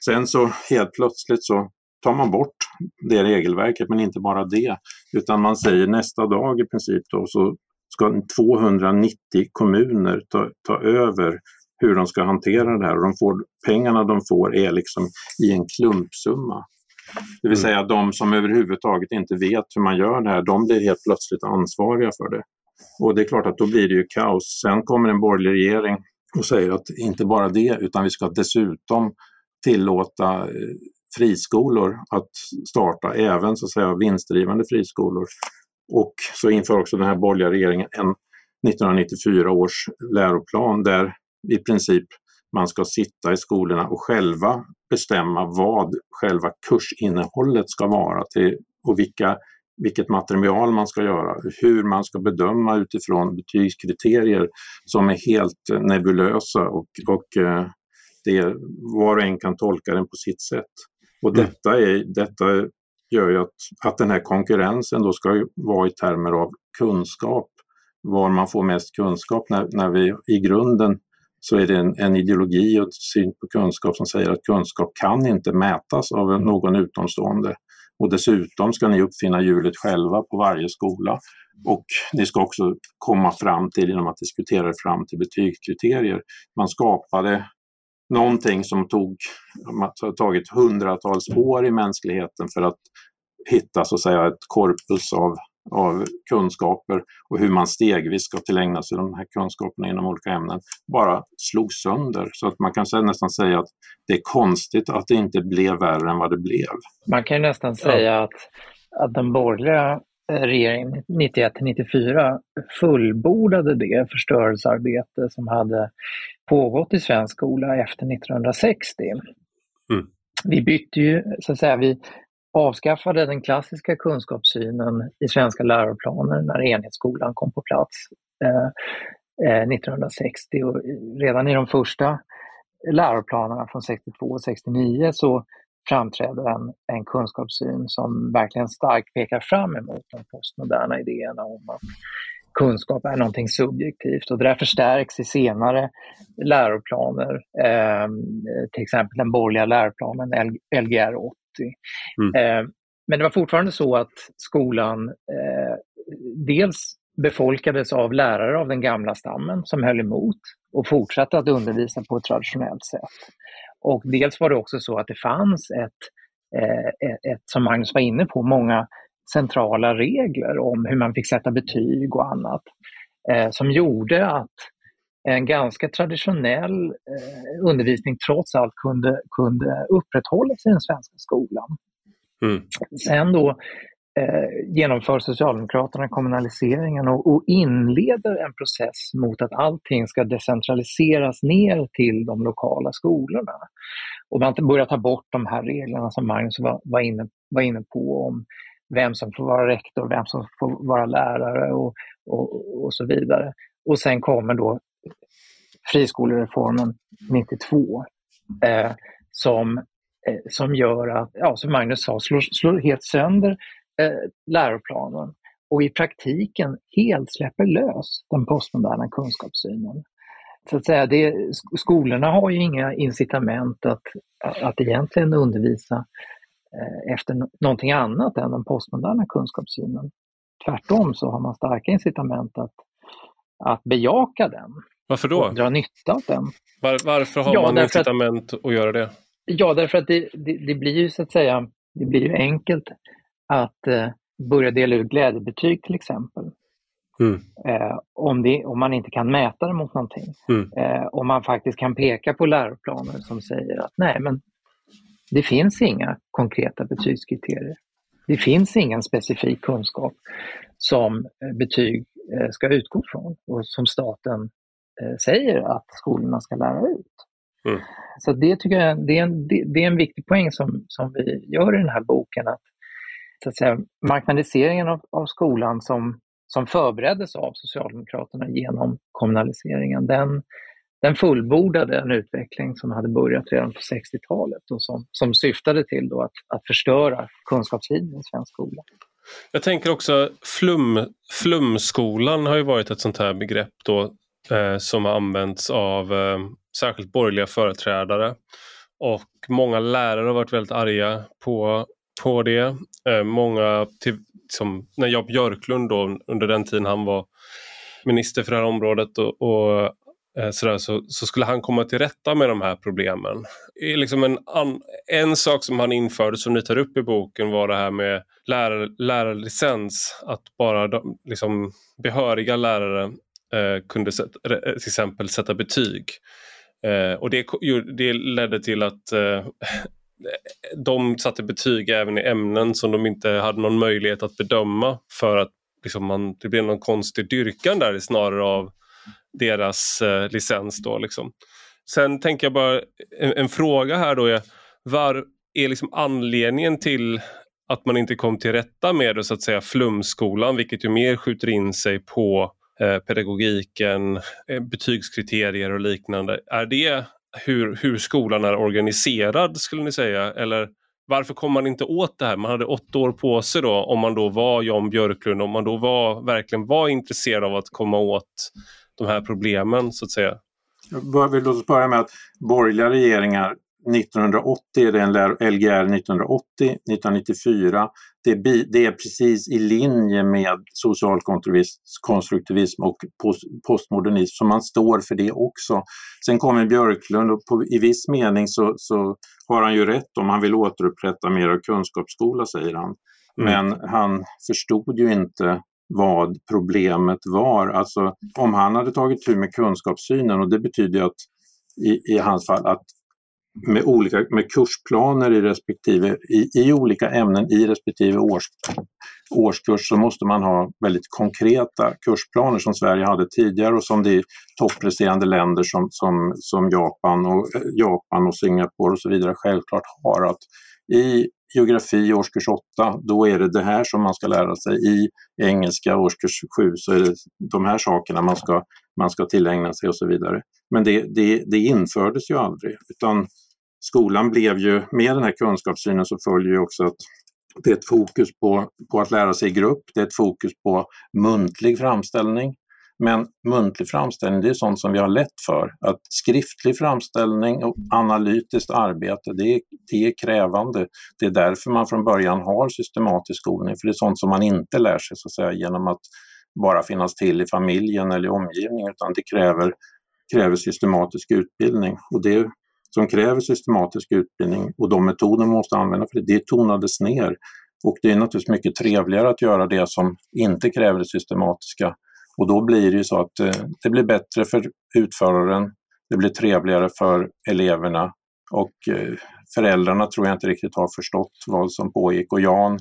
Sen så helt plötsligt så tar man bort det regelverket, men inte bara det, utan man säger nästa dag i princip då så ska 290 kommuner ta, ta över hur de ska hantera det här. Och de får, pengarna de får är liksom i en klumpsumma. Det vill mm. säga de som överhuvudtaget inte vet hur man gör det här, de blir helt plötsligt ansvariga för det. Och det är klart att då blir det ju kaos. Sen kommer en borgerlig regering och säger att inte bara det, utan vi ska dessutom tillåta eh, friskolor att starta, även så att säga vinstdrivande friskolor. Och så inför också den här borgerliga regeringen en 1994 års läroplan där i princip man ska sitta i skolorna och själva bestämma vad själva kursinnehållet ska vara till, och vilka, vilket material man ska göra, hur man ska bedöma utifrån betygskriterier som är helt nebulösa och, och eh, det, var och en kan tolka den på sitt sätt. Och mm. detta, är, detta gör ju att, att den här konkurrensen då ska vara i termer av kunskap, var man får mest kunskap när, när vi i grunden så är det en, en ideologi och syn på kunskap som säger att kunskap kan inte mätas av någon utomstående. Och dessutom ska ni uppfinna hjulet själva på varje skola. Och ni ska också komma fram till, genom att diskutera fram till betygskriterier. Man skapade någonting som tog, tagit hundratals år i mänskligheten för att hitta så att säga ett korpus av av kunskaper och hur man stegvis ska tillägna sig de här kunskaperna inom olika ämnen bara slog sönder. Så att man kan nästan säga att det är konstigt att det inte blev värre än vad det blev. Man kan nästan säga att, att den borgerliga eh, regeringen 91 94 fullbordade det förstörelsearbete som hade pågått i svensk skola efter 1960. Mm. Vi bytte ju, så att säga, vi avskaffade den klassiska kunskapssynen i svenska läroplaner när enhetsskolan kom på plats eh, eh 1960 och redan i de första läroplanerna från 62 och 69 så framträder en, en kunskapssyn som verkligen starkt pekar fram emot de postmoderna idéerna om att kunskap är någonting subjektivt och det där förstärks i senare läroplaner, eh, till exempel den borgerliga läroplanen Lgr 80. Mm. Eh, men det var fortfarande så att skolan eh, dels befolkades av lärare av den gamla stammen som höll emot och fortsatte att undervisa på ett traditionellt sätt. Och dels var det också så att det fanns ett, eh, ett som Magnus var inne på, många centrala regler om hur man fick sätta betyg och annat eh, som gjorde att en ganska traditionell eh, undervisning trots allt kunde, kunde upprätthållas i den svenska skolan. Mm. Sen då eh, genomför Socialdemokraterna kommunaliseringen och, och, inleder en process mot att allting ska decentraliseras ner till de lokala skolorna. Och man börjar ta bort de här reglerna som Magnus var, var, inne, var inne på om vem som får vara rektor, vem som får vara lärare och, och, och så vidare. Och sen kommer då friskolereformen 92 eh, som, eh, som gör att, ja, som Magnus sa, slår, slår helt sönder eh, läroplanen och i praktiken helt släpper lös den postmoderna kunskapssynen. Så att säga, det, skolorna har ju inga incitament att, att egentligen undervisa Eh, efter någonting annat än den postmoderna kunskapssynen. Tvärtom så har man starka incitament att, att bejaka den. Varför då? Dra nytta av den. Var, varför har ja, man incitament att, att, göra det? Ja, därför att det, det, det, blir ju så att säga, det blir ju enkelt att eh, börja dela ut glädjebetyg till exempel. Mm. Eh, om, det, om man inte kan mäta det mot någonting. Mm. Eh, om man faktiskt kan peka på läroplaner som säger att nej men det finns inga konkreta betygskriterier. Det finns ingen specifik kunskap som eh, betyg eh, ska utgå från och som staten säger att skolorna ska lära ut. Mm. Så det tycker jag det är, en, det är en viktig poäng som, som vi gör i den här boken. Att, så att säga, marknadiseringen av, av skolan som, som förbereddes av Socialdemokraterna genom kommunaliseringen, den, den fullbordade en utveckling som hade börjat redan på 60-talet och som, som syftade till då att, att förstöra kunskapslinjen i svensk skola. Jag tänker också flum, flumskolan har ju varit ett sånt här begrepp då eh, som har använts av eh, särskilt borgerliga företrädare. Och många lärare har varit väldigt arga på, på det. Eh, många, till, som när Jan Björklund då, under den tiden han var minister för det här området och, och eh, sådär, så, så, skulle han komma till rätta med de här problemen. Liksom en, an, en sak som han införde som ni tar upp i boken var det här med lärar, lärarlicens. Att bara de, liksom, behöriga lärare Eh, kunde sätta, eh, till exempel sätta betyg. Eh, och det, det ledde till att eh, de satte betyg även i ämnen som de inte hade någon möjlighet att bedöma för att liksom man, det blev någon konstig dyrkan där snarare av deras eh, licens. Då, liksom. Sen tänker jag bara, en, en fråga här då är, var är liksom anledningen till att man inte kom till rätta med det, så att säga flumskolan, vilket ju mer skjuter in sig på eh, Eh, pedagogiken, eh, betygskriterier och liknande. Är det hur, hur skolan är organiserad skulle ni säga? Eller varför kom man inte åt det här? Man hade åtta år på sig då om man då var Jan Björklund, om man då var, verkligen var intresserad av att komma åt de här problemen så att säga? Låt oss börja med att borgerliga regeringar 1980 är det en Lgr 1980, 1994. Det är, det är precis i linje med social konstruktivism och postmodernism, så man står för det också. Sen kommer Björklund och på, i viss mening så, så har han ju rätt om han vill återupprätta mer av kunskapsskola, säger han. Mm. Men han förstod ju inte vad problemet var. Alltså om han hade tagit tur med kunskapssynen och det betyder att i, i hans fall att med, olika, med kursplaner i respektive i, i olika ämnen i respektive års, årskurs så måste man ha väldigt konkreta kursplaner som Sverige hade tidigare och som de toppresterande länder som, som, som Japan, och, eh, Japan och Singapore och så vidare självklart har. Att I geografi årskurs 8, då är det det här som man ska lära sig. I engelska årskurs 7 så är det de här sakerna man ska, man ska tillägna sig och så vidare. Men det, det, det infördes ju aldrig, utan skolan blev ju, med den här kunskapssynen så följer ju också att det är ett fokus på, på att lära sig i grupp, det är ett fokus på muntlig framställning. Men muntlig framställning, det är sånt som vi har lätt för. Att skriftlig framställning och analytiskt arbete, det är, det är krävande. Det är därför man från början har systematisk skolning, för det är sånt som man inte lär sig så att säga, genom att bara finnas till i familjen eller i omgivningen, utan det kräver, kräver systematisk utbildning. Och det som kräver systematisk utbildning och de metoder man måste använda för det, det tonades ner. Och det är naturligtvis mycket trevligare att göra det som inte kräver det systematiska. Och då blir det ju så att eh, det blir bättre för utföraren, det blir trevligare för eleverna och eh, föräldrarna tror jag inte riktigt har förstått vad som pågick och Jan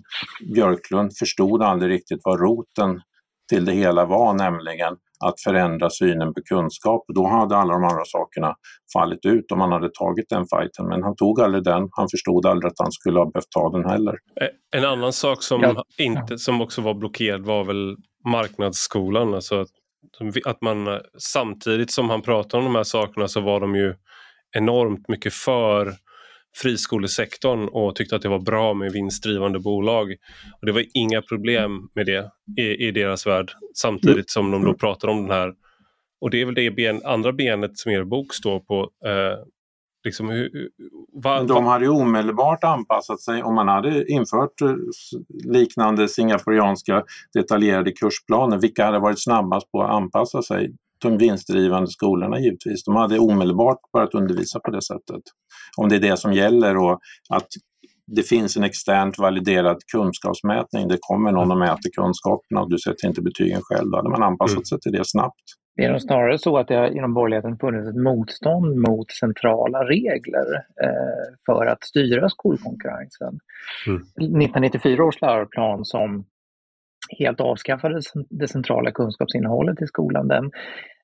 Björklund förstod aldrig riktigt vad roten till det hela var, nämligen att förändra synen på kunskap. Då hade alla de andra sakerna fallit ut om han hade tagit den fighten. Men han tog aldrig den. Han förstod aldrig att han skulle ha behövt ta den heller. Eh, en annan sak som, ja. inte, som också var blockerad var väl marknadsskolan. Alltså att, att man samtidigt som han pratade om de här sakerna så var de ju enormt mycket för friskolesektorn och tyckte att det var bra med vinstdrivande bolag. Och Det var inga problem med det i, i deras värld samtidigt som de då pratade om den här och det är väl det ben, andra benet som er bok står på. Eh, liksom hur, va, de hade ju omedelbart anpassat sig om man hade infört eh, liknande singaporianska detaljerade kursplaner. Vilka hade varit snabbast på att anpassa sig? De vinstdrivande skolorna givetvis. De hade omedelbart börjat undervisa på det sättet om det är det som gäller och att det finns en externt validerad kunskapsmätning. Det kommer någon och mäter kunskaperna och du sätter inte betygen själv. Då hade man anpassat mm. sig till det snabbt. Det är nog snarare så att det inom borgerligheten funnits ett motstånd mot centrala regler eh, för att styra skolkonkurrensen. Mm. 1994 års läroplan som helt avskaffade det centrala kunskapsinnehållet i skolan, den,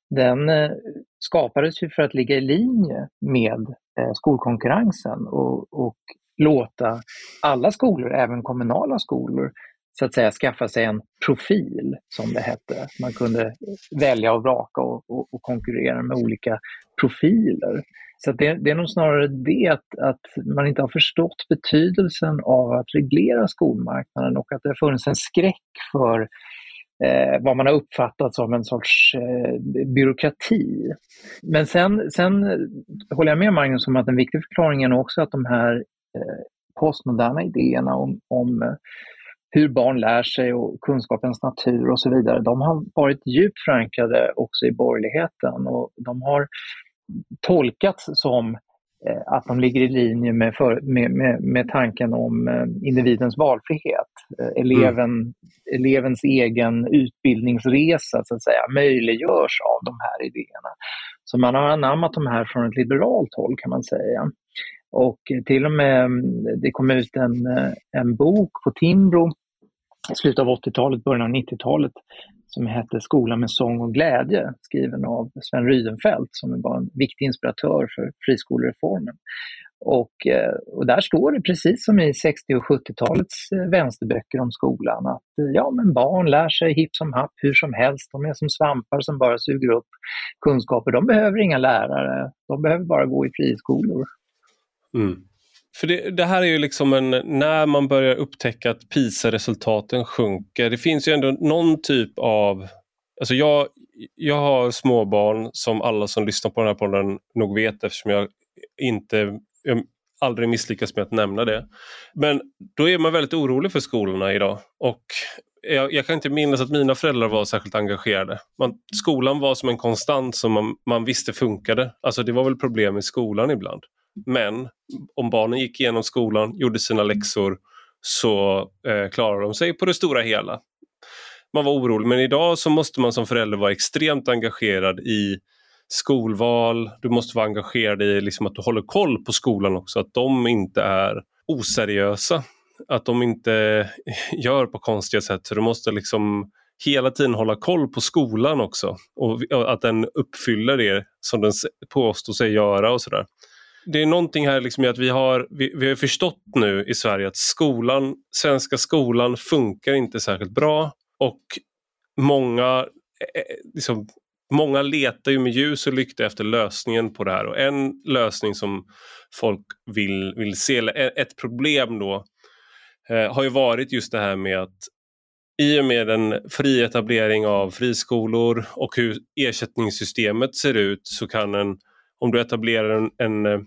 den eh, skapades ju för att ligga i linje med eh, skolkonkurrensen och, och låta alla skolor, även kommunala skolor, så att säga skaffa sig en profil, som det hette. Man kunde eh, välja och vraka och, och, och konkurrera med olika profiler. Så det, det, är nog snarare det att, att man inte har förstått betydelsen av att reglera skolmarknaden och att det har funnits en skräck för eh, vad man har uppfattat som en sorts eh, byråkrati. Men sen, sen håller jag med Magnus om att en viktig förklaring är också att de här eh, postmoderna idéerna om, om eh, hur barn lär sig och kunskapens natur och så vidare, de har varit djupt förankrade också i borgerligheten och de har tolkats som Eh, att de ligger i linje med, för, med, med, med tanken om eh, individens valfrihet. Eh, eleven, mm. Elevens egen utbildningsresa så att säga, möjliggörs av de här idéerna. Så man har anammat de här från ett liberalt håll kan man säga. Och till och med, mm, det kom ut en, en bok på Timbro slutet av 80-talet, början av 90-talet som hette Skola med sång och glädje, skriven av Sven Rydenfelt som var en viktig inspiratör för friskolereformen. Och, eh, och där står det precis som i 60 och 70-talets eh, vänsterböcker om skolan att eh, ja, men barn lär sig hipp som happ hur som helst. De är som svampar som bara suger upp kunskaper. De behöver inga lärare. De behöver bara gå i friskolor. Mm. För det, det, här är ju liksom en, när man börjar upptäcka att PISA-resultaten sjunker. Det finns ju ändå någon typ av, alltså jag, jag har småbarn som alla som lyssnar på den här podden nog vet eftersom jag inte, jag aldrig misslyckas med att nämna det. Men då är man väldigt orolig för skolorna idag och jag, jag, kan inte minnas att mina föräldrar var särskilt engagerade. Man, skolan var som en konstant som man, man visste funkade. Alltså det var väl problem i skolan ibland. Men om barnen gick igenom skolan, gjorde sina läxor så eh, klarar de sig på det stora hela. Man var orolig men idag så måste man som förälder vara extremt engagerad i skolval, du måste vara engagerad i liksom att du håller koll på skolan också, att de inte är oseriösa. Att de inte gör på konstiga sätt. Så du måste liksom hela tiden hålla koll på skolan också och att den uppfyller det som den påstår sig göra och sådär. Det är någonting här liksom i att vi har, vi, vi har förstått nu i Sverige att skolan, svenska skolan funkar inte särskilt bra. Och många eh, eh, liksom, många letar ju med ljus och lykta efter lösningen på det här. Och en lösning som folk vill, vill se, eller e, ett problem då, eh, har ju varit just det här med att i och med en fri etablering av friskolor och hur ersättningssystemet ser ut så kan en, om du etablerar en, en, eh,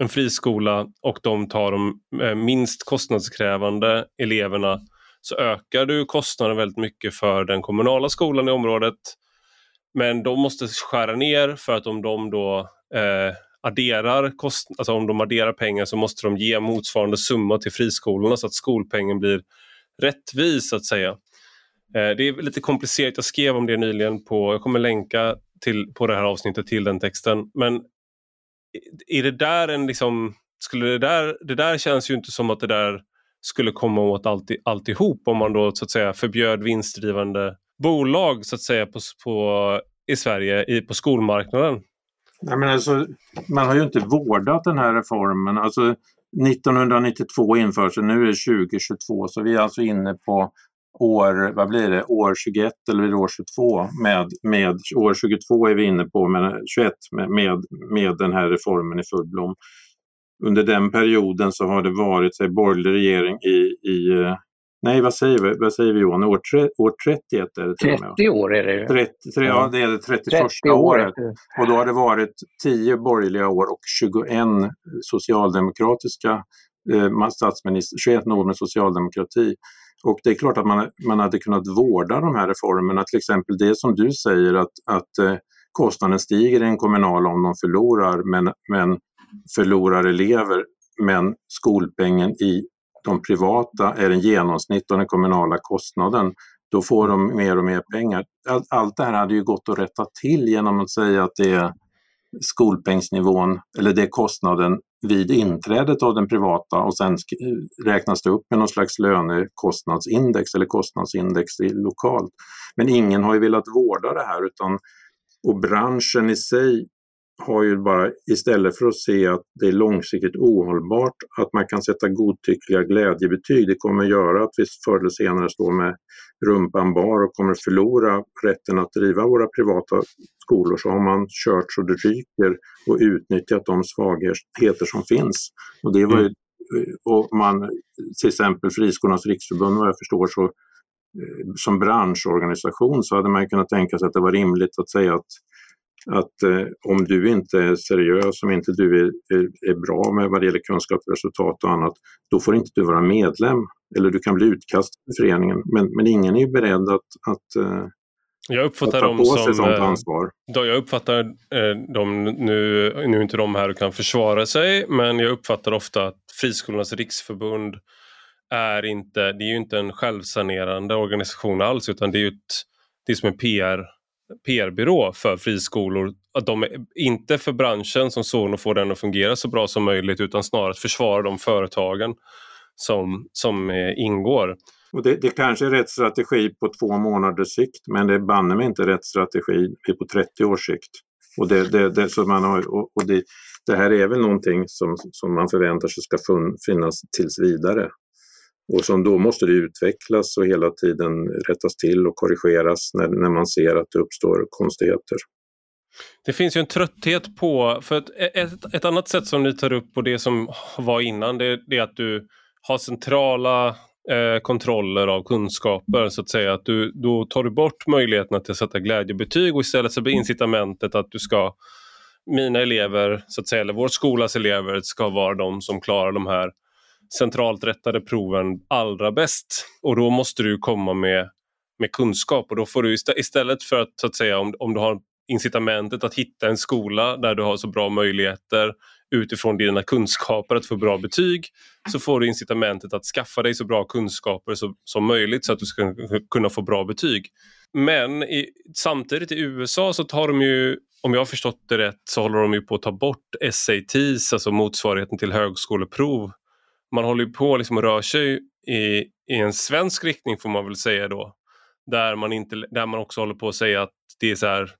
en friskola och de tar de eh, minst kostnadskrävande eleverna så ökar du kostnaden väldigt mycket för den kommunala skolan i området. Men de måste skära ner för att om de då eh, adderar, kost, alltså om de adderar pengar så måste de ge motsvarande summa till friskolorna så att skolpengen blir rättvis så att säga. Eh, det är lite komplicerat, jag skrev om det nyligen på, jag kommer länka till, på det här avsnittet till den texten. Men är det där en liksom, skulle det där, det där känns ju inte som att det där skulle komma åt allti, alltihop om man då så att säga förbjöd vinstdrivande bolag så att säga på, på, i Sverige i, på skolmarknaden. Nej, men alltså, man har ju inte vårdat den här reformen. Alltså, 1992 införs den, nu är det 2022 så vi är alltså inne på år, vad blir det, år 21 eller år 22 med, med år 22 är vi inne på, men 21 med, med, med den här reformen i full blom. Under den perioden så har det varit en borgerlig regering i, i Nej, vad säger vi, vad säger vi Johan? År, tre, år 31 är det 30 år är det ju. 30, ja, det är det 31 30 året. Och då har det varit 10 borgerliga år och 21 socialdemokratiska eh, statsminister, 21 år med socialdemokrati. Och det är klart att man, man hade kunnat vårda de här reformerna, till exempel det som du säger att, att eh, kostnaden stiger i en kommunal om de förlorar, men, men förlorar elever, men skolpengen i de privata är en genomsnitt av den kommunala kostnaden, då får de mer och mer pengar. Allt, allt det här hade ju gått att rätta till genom att säga att det är skolpengsnivån, eller det är kostnaden vid inträdet av den privata och sen räknas det upp med någon slags lönekostnadsindex eller kostnadsindex lokalt. Men ingen har ju velat vårda det här utan och branschen i sig har ju bara istället för att se att det är långsiktigt ohållbart att man kan sätta godtyckliga glädjebetyg. Det kommer göra att vi förr eller senare står med rumpan bar och kommer förlora rätten att driva våra privata skolor så har man kört så det ryker och utnyttjat de svagheter som finns. Och det var ju, och man, till exempel Friskolornas riksförbund vad jag förstår så eh, som branschorganisation så hade man kunnat tänka sig att det var rimligt att säga att att eh, om du inte är seriös, om inte du är, är, är, bra med vad det gäller kunskapsresultat och annat, då får inte du vara medlem eller du kan bli utkastad ur föreningen. Men, men ingen är ju beredd att, att eh, jag uppfattar dem som, eh, ansvar. Då jag uppfattar eh, dem, nu, nu är inte de här och kan försvara sig, men jag uppfattar ofta att Friskolornas riksförbund är inte, det är ju inte en självsanerande organisation alls utan det är ju ett, det är som en PR PR-byrå för friskolor. Att de är inte för branschen som sådan och får den att fungera så bra som möjligt utan snarare att försvara de företagen som, som eh, ingår. Och det, det kanske är rätt strategi på två månaders sikt men det är banne mig inte rätt strategi på 30 års sikt. Och, det, det, det, så man har, och, och det, det här är väl någonting som, som man förväntar sig ska finnas tills vidare och som då måste det utvecklas och hela tiden rättas till och korrigeras när, när man ser att det uppstår konstigheter. Det finns ju en trötthet på, för ett, e- ett, ett annat sätt som ni tar upp på det som var innan det, det är att du har centrala eh, kontroller av kunskaper så att säga. Att du, då tar du bort möjligheterna till att sätta glädjebetyg och istället så blir incitamentet att du ska mina elever, så att säga, eller vår skolas elever ska vara de som klarar de här centralt rättade proven allra bäst. Och då måste du komma med, med kunskap och då får du istället för att, så att säga, om, om du har incitamentet att hitta en skola där du har så bra möjligheter utifrån dina kunskaper att få bra betyg så får du incitamentet att skaffa dig så bra kunskaper så, som möjligt så att du ska kunna få bra betyg. Men i, samtidigt i USA så tar de ju, om jag har förstått det rätt, så håller de ju på att ta bort SATs, alltså motsvarigheten till högskoleprov. Man håller ju på liksom och rör sig i, i en svensk riktning får man väl säga då. Där man, inte, där man också håller på att säga att det är så här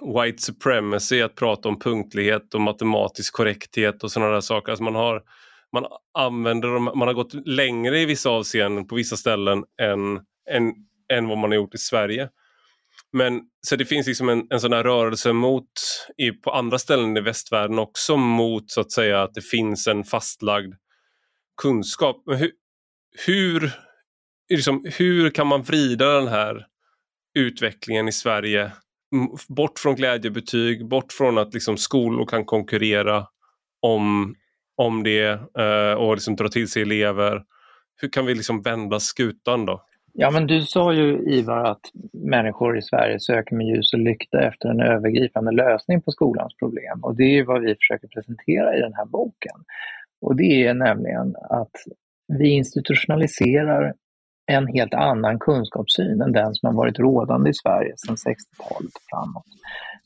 white supremacy att prata om punktlighet och matematisk korrekthet och sådana där saker. Alltså man, har, man, använder man har gått längre i vissa avseenden på vissa ställen än, än, än vad man har gjort i Sverige. Men så det finns liksom en, en sån här rörelse mot, i, på andra ställen i västvärlden också mot så att säga att det finns en fastlagd kunskap. Men hur, hur, liksom, hur kan man vrida den här utvecklingen i Sverige bort från glädjebetyg, bort från att liksom skolor kan konkurrera om, om det eh, och liksom dra till sig elever. Hur kan vi liksom vända skutan då? Ja, men du sa ju Ivar att människor i Sverige söker med ljus och lykta efter en övergripande lösning på skolans problem och det är vad vi försöker presentera i den här boken. Och det är nämligen att vi institutionaliserar en helt annan kunskapssyn än den som har varit rådande i Sverige sedan 60-talet framåt.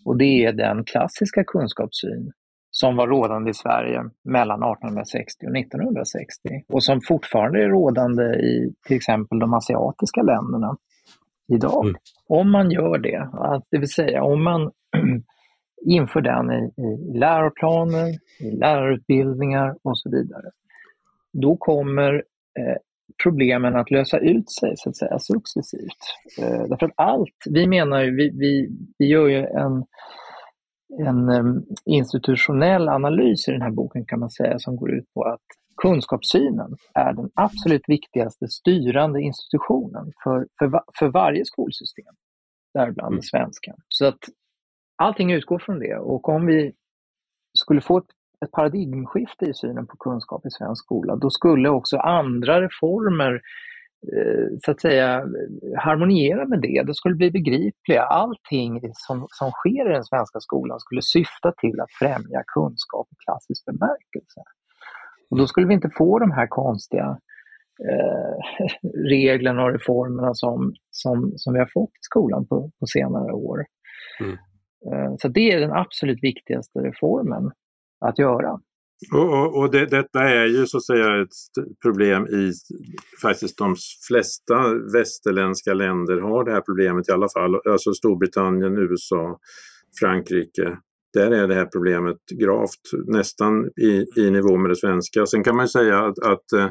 Och det är den klassiska kunskapssyn som var rådande i Sverige mellan 1860 och 1960 och som fortfarande är rådande i till exempel de asiatiska länderna idag. Mm. Om man gör det, det vill säga om man inför den i, i läroplaner, i lärarutbildningar och så vidare, då kommer eh, problemen att lösa ut sig så att säga successivt. Eh, därför att allt, vi menar ju, vi, vi, vi gör ju en, en um, institutionell analys i den här boken kan man säga som går ut på att kunskapssynen är den absolut viktigaste styrande institutionen för, för, för varje skolsystem, däribland mm. svenskan. Så att allting utgår från det och om vi skulle få ett ett paradigmskifte i synen på kunskap i svensk skola, då skulle också andra reformer eh, så att säga harmoniera med det. Det skulle bli begripliga. Allting som, som sker i den svenska skolan skulle syfta till att främja kunskap i klassisk bemärkelse. Och då skulle vi inte få de här konstiga eh, reglerna och reformerna som, som, som vi har fått i skolan på, på senare år. Mm. Eh, så det är den absolut viktigaste reformen att göra. Och, och, och det, detta är ju så att säga ett problem i faktiskt de flesta västerländska länder har det här problemet i alla fall. Alltså Storbritannien, USA, Frankrike. Där är det här problemet gravt, nästan i, i nivå med det svenska. Sen kan man säga att, att eh,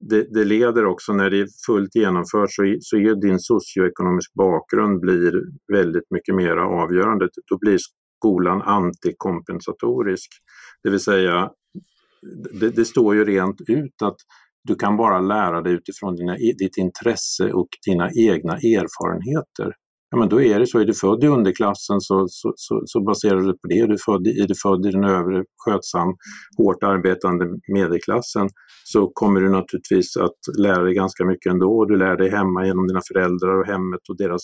det, det, leder också när det är fullt genomfört så, så är din socioekonomisk bakgrund blir väldigt mycket mer avgörande. Då blir skolan antikompensatorisk. Det vill säga, det, det, står ju rent ut att du kan bara lära dig utifrån dina, e, ditt intresse och dina egna erfarenheter. Ja, men då är det så, är du född i underklassen så, så, så, så baserar du på det. Är du, född, är du född i den övre, skötsam, hårt arbetande medelklassen så kommer du naturligtvis att lära dig ganska mycket ändå. Du lär dig hemma genom dina föräldrar och hemmet och deras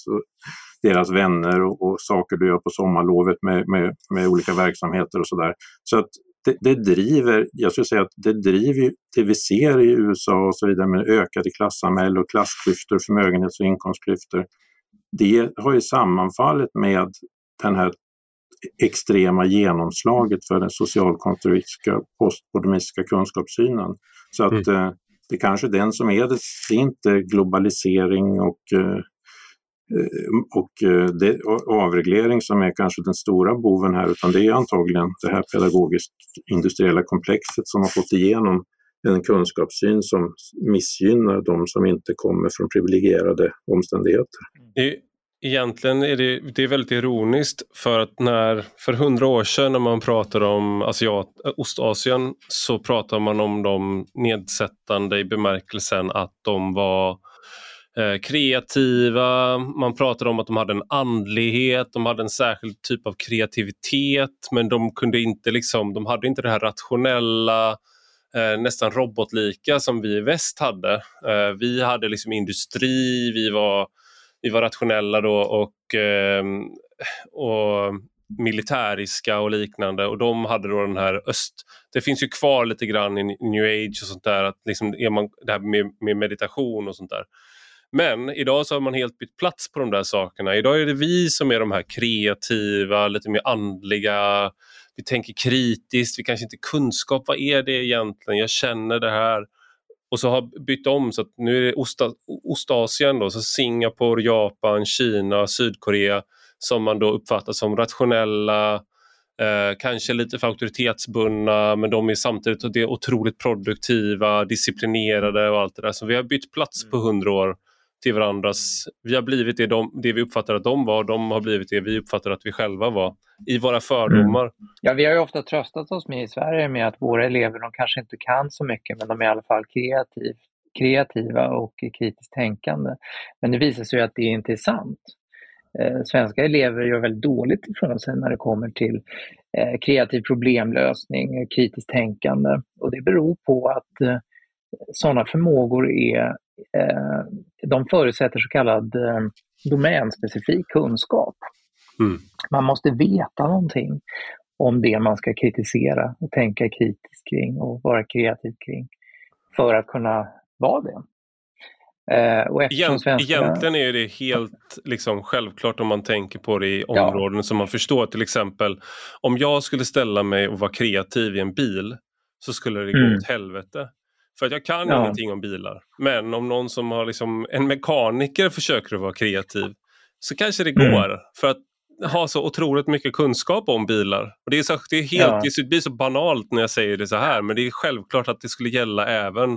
deras vänner och, och, saker du gör på sommarlovet med, med, med olika verksamheter och sådär. Så att det, det, driver, jag skulle säga att det driver det vi ser i USA och så vidare med ökade klassamhälle och klassklyftor, förmögenhets och inkomstklyftor. Det har ju sammanfallit med den här extrema genomslaget för den socialkonstruktivistiska postmodernistiska kunskapssynen. Så att mm. eh, det är kanske den som är det, det är inte globalisering och eh, och eh, det, avreglering som är kanske den stora boven här, utan det är antagligen det här pedagogiskt industriella komplexet som har fått igenom en kunskapssyn som missgynnar de som inte kommer från privilegierade omständigheter. Egentligen är det, det är väldigt ironiskt för att när för hundra år sedan när man pratade om Asiat, Ostasien så pratade man om dem nedsättande i bemärkelsen att de var Eh, kreativa, man pratade om att de hade en andlighet, de hade en särskild typ av kreativitet men de kunde inte liksom, de hade inte det här rationella, eh, Eh, nästan robotlika som vi i väst hade. Eh, vi hade liksom industri, vi var, vi var rationella då och, eh, och militäriska och liknande och de hade då den här öst... Det finns ju kvar lite grann i new age och sånt där, att liksom är man, det här med, med meditation och sånt där. Men idag så har man helt bytt plats på de där sakerna. Idag är det vi som är de här kreativa, lite mer andliga, vi tänker kritiskt, vi kanske inte kunskap, vad är det egentligen? Jag känner det här. Och så har bytt om så att nu är det Osta, Ostasien då, så Singapore, Japan, Kina, Sydkorea som man då uppfattar som rationella, eh, kanske lite för auktoritetsbundna men de är samtidigt otroligt produktiva, disciplinerade och allt det där. Så vi har bytt plats på mm. hundra år till varandras... Vi har blivit det, de, det vi uppfattar att de var, de har blivit det vi uppfattar att vi själva var i våra fördomar. Mm. Ja, vi har ju ofta tröstat oss med i Sverige med att våra elever de kanske inte kan så mycket men de är i alla fall kreativ, kreativa och kritiskt tänkande. Men det visar sig att det inte är sant. Eh, svenska elever gör väldigt dåligt ifrån sig när det kommer till eh, kreativ problemlösning, kritiskt tänkande och det beror på att eh, sådana förmågor är de förutsätter så kallad eh, domänspecifik kunskap. Mm. Man måste veta någonting om det man ska kritisera och tänka kritiskt kring och vara kreativ kring för att kunna vara det. Eh, Egent, svenska... Egentligen är det helt liksom, självklart om man tänker på det i områden ja. som man förstår. Till exempel om jag skulle ställa mig och vara kreativ i en bil så skulle det gå mm. åt helvete. För att jag kan ja. ingenting om bilar. Men om någon som har liksom, en mekaniker försöker att vara kreativ så kanske det mm. går. Mm. För att ha så otroligt mycket kunskap om bilar. Och det, är så, det, är helt, ja. det blir så banalt när jag säger det så här men det är självklart att det skulle gälla även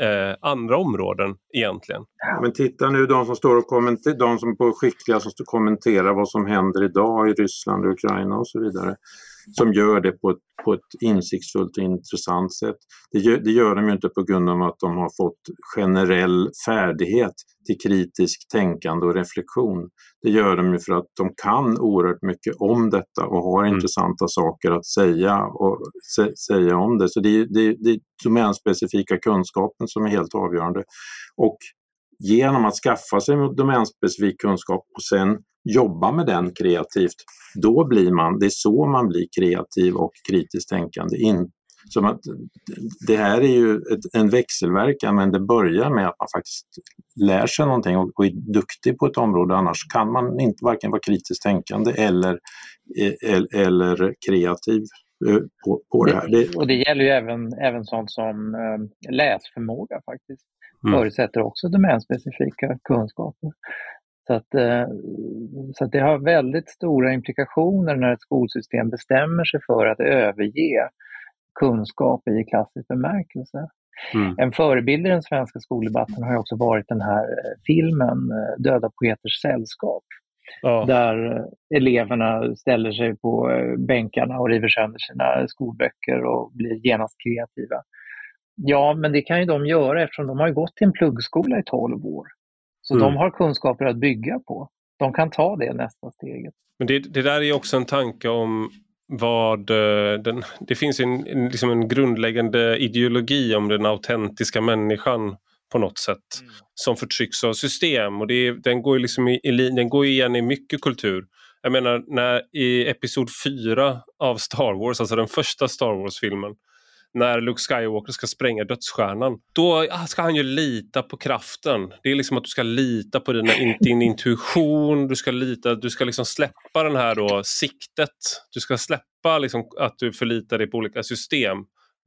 eh, andra områden egentligen. Men titta nu de som står och kommenterar, de som på skickliga som kommenterar vad som händer idag i Ryssland och Ukraina och så vidare som gör det på ett, på ett insiktsfullt och intressant sätt. Det gör, det gör de ju inte på grund av att de har fått generell färdighet till kritiskt tänkande och reflektion. Det gör de ju för att de kan oerhört mycket om detta och har mm. intressanta saker att säga, och, sä, säga om det. Så det är, det, det är domänspecifika kunskapen som är helt avgörande. Och genom att skaffa sig domänspecifik kunskap och sen jobba med den kreativt, då blir man, det är så man blir kreativ och kritiskt tänkande. In, som att, det här är ju ett, en växelverkan men det börjar med att man faktiskt lär sig någonting och, och är duktig på ett område annars kan man inte varken vara kritiskt tänkande eller, eller, eller kreativ eh, på, på det här. Det, och det gäller ju även, även sånt som äh, läsförmåga faktiskt. Mm. Förutsätter också domänspecifika kunskaper. Så, att, eh, så att det har väldigt stora implikationer när ett skolsystem bestämmer sig för att överge kunskap i klassisk bemärkelse. Mm. En förebild i den svenska skoldebatten har också varit den här eh, filmen eh, Döda poeters sällskap. Ja. Där eleverna ställer sig på bänkarna och river sönder sina skolböcker och blir genast kreativa. Ja, men det kan ju de göra eftersom de har gått till en pluggskola i 12 år. Så mm. de har kunskaper att bygga på. De kan ta det nästa steget. Men det, det där är också en tanke om vad eh, den, det finns en, liksom en grundläggande ideologi om den autentiska människan på något sätt mm. som förtrycks av system och det, den, går liksom i, den går igen i mycket kultur. Jag menar när i episod 4 av Star Wars, alltså den första Star Wars-filmen, när Luke Skywalker ska spränga dödsstjärnan. Då ah, ska han ju lita på kraften. Det är liksom att du ska lita på dina, din intuition, du ska, lita, du ska liksom släppa den här då, siktet. Du ska släppa liksom att du förlitar dig på olika system.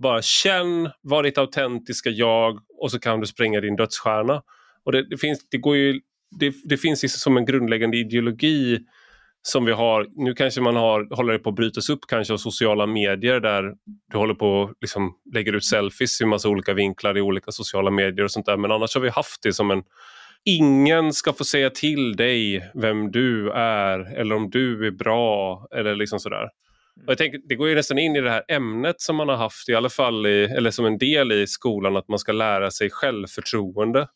Bara känn, var ditt autentiska jag och så kan du spränga din dödsstjärna. Och det, det finns, det, går ju, det, det finns liksom som en grundläggande ideologi som vi har, nu kanske man har, håller det på att brytas upp kanske av sociala medier där du håller på och liksom lägger ut selfies i massa olika vinklar i olika sociala medier och sånt där. Men annars har vi haft det som en Ingen ska få säga till dig vem du är eller om du är bra eller liksom sådär. Och jag tänker, det går ju nästan in i det här ämnet som man har haft i alla fall i, eller som en del i skolan att man ska lära sig självförtroende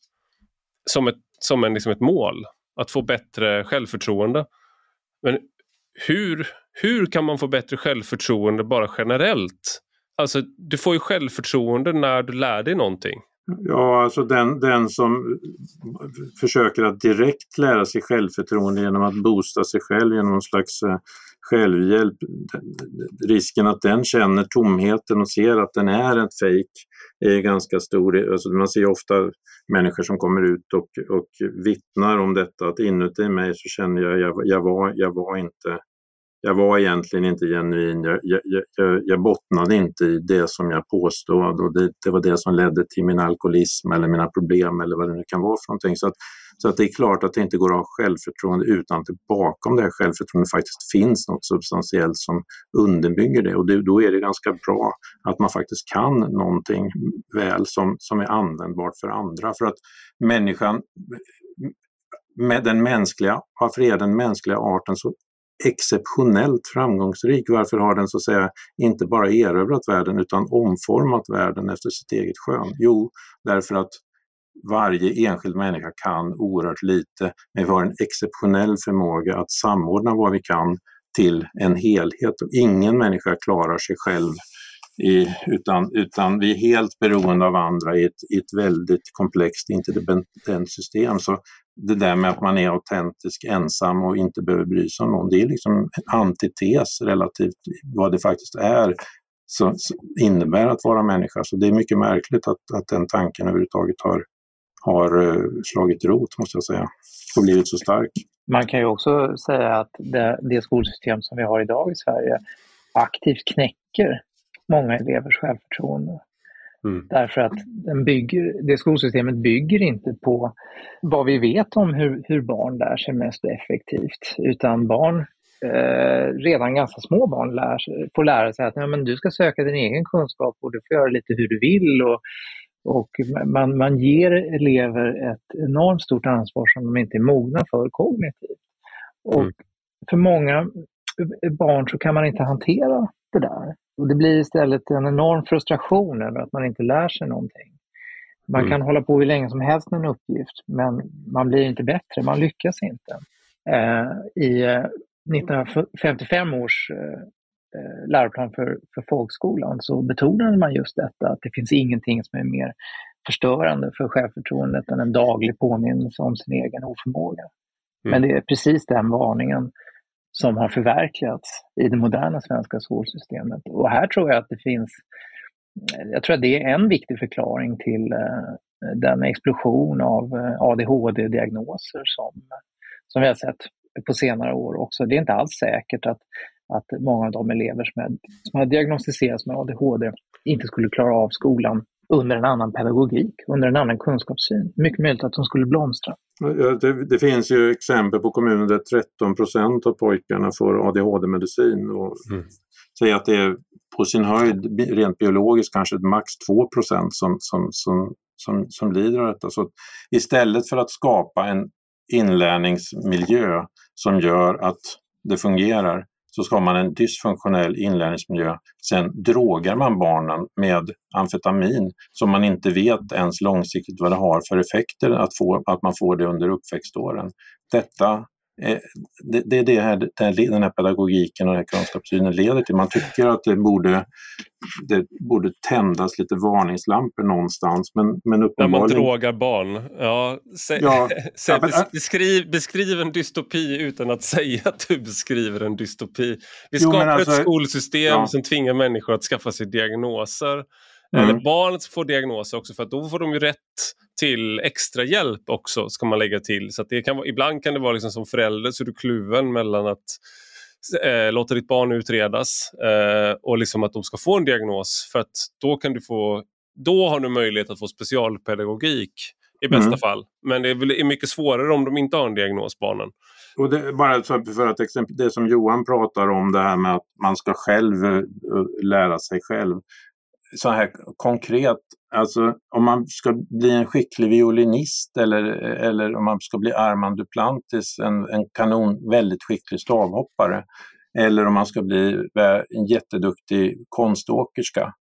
som ett, som en, liksom ett mål. Att få bättre självförtroende. Men hur, hur kan man få bättre självförtroende bara generellt? Alltså, du får ju självförtroende när du lär dig någonting. Ja, alltså den, den som försöker att direkt lära sig självförtroende genom att boosta sig själv genom någon slags eh, självhjälp, risken att den känner tomheten och ser att den är en fejk är ganska stor. Alltså man ser ofta människor som kommer ut och, och vittnar om detta, att inuti mig så känner jag, jag, jag, var, jag var inte jag var egentligen inte genuin. Jag, jag, jag, jag bottnade inte i det som jag påstod och det, det, var det som ledde till min alkoholism eller mina problem eller vad det nu kan vara för någonting. Så, att, så att det är klart att det inte går att ha självförtroende utan att det bakom det här självförtroendet faktiskt finns något substantiellt som underbygger det och det, då är det ganska bra att man faktiskt kan någonting väl som, som är användbart för andra. För att människan med den mänskliga, varför är den mänskliga arten så exceptionellt framgångsrik. Varför har den så att säga inte bara erövrat världen utan omformat världen efter sitt eget skön? Jo, därför att varje enskild människa kan oerhört lite, men vi har en exceptionell förmåga att samordna vad vi kan till en helhet. ingen människa klarar sig själv i, utan, utan vi är helt beroende av andra i ett, i ett väldigt komplext interdependent system. Så det där med att man är autentisk, ensam och inte behöver bry sig om någon, det är liksom en antites relativt vad det faktiskt är som innebär att vara människa. Så det är mycket märkligt att, att den tanken överhuvudtaget har, har eh, slagit rot, måste jag säga, och blivit så stark. Man kan ju också säga att det, det skolsystem som vi har idag i Sverige aktivt knäcker många elevers självförtroende. Mm. Därför att den bygger, det skolsystemet bygger inte på vad vi vet om hur, hur barn lär sig mest effektivt, utan barn eh, redan ganska små barn lär, får lära sig att ja, men du ska söka din egen kunskap och du får göra lite hur du vill. Och, och man, man ger elever ett enormt stort ansvar som de inte är mogna för kognitivt. Och mm. för många barn så kan man inte hantera det där. Och det blir istället en enorm frustration över att man inte lär sig någonting. Man mm. kan hålla på hur länge som helst med en uppgift, men man blir inte bättre, man lyckas inte. Eh, I eh, 1955 års eh, eh, läroplan för, för folkskolan så betonade man just detta, att det finns ingenting som är mer förstörande för självförtroendet än en daglig påminnelse om sin egen oförmåga. Mm. Men det är precis den varningen som har förverkligats i det moderna svenska skolsystemet. Och här tror jag att det finns, jag tror att det är en viktig förklaring till eh, den explosion av eh, ADHD-diagnoser som, som vi har sett på senare år också. Det är inte alls säkert att, att många av de elever som, är, som har diagnostiserats med ADHD inte skulle klara av skolan under en annan pedagogik, under en annan kunskapssyn. Mycket möjligt att de skulle blomstra. Det, det finns ju exempel på kommuner där 13 procent av pojkarna får ADHD-medicin. Och mm. Säg att det är på sin höjd, rent biologiskt, kanske max 2 procent som, som, som, som, som lider av detta. Så istället för att skapa en inlärningsmiljö som gör att det fungerar så ska man en dysfunktionell inlärningsmiljö. Sen drogar man barnen med amfetamin som man inte vet ens långsiktigt vad det har för effekter att, få, att man får det under uppväxtåren. Detta det, det är det här, den här pedagogiken och den här kunskapssynen leder till. Man tycker att det borde, det borde tändas lite varningslampor någonstans. Men, men uppenbarligen... När man drogar barn. Ja, sä... ja, sä... beskriv, beskriv en dystopi utan att säga att du beskriver en dystopi. Vi skapar jo, alltså, ett skolsystem ja. som tvingar människor att skaffa sig diagnoser. Mm. Eller barnet får diagnoser också för att då får de ju rätt till extra hjälp också ska man lägga till. Så det kan, ibland kan det vara liksom som förälder så är du kluven mellan att eh, låta ditt barn utredas eh, och liksom att de ska få en diagnos för att då kan du få då har du möjlighet att få specialpedagogik i bästa mm. fall. Men det är mycket svårare om de inte har en diagnos, barnen. Och det, bara för att exempel, det som Johan pratar om, det här med att man ska själv uh, lära sig själv så här konkret, alltså om man ska bli en skicklig violinist eller, eller om man ska bli Armand Duplantis, en, en kanon, väldigt skicklig stavhoppare, eller om man ska bli en jätteduktig konståkerska.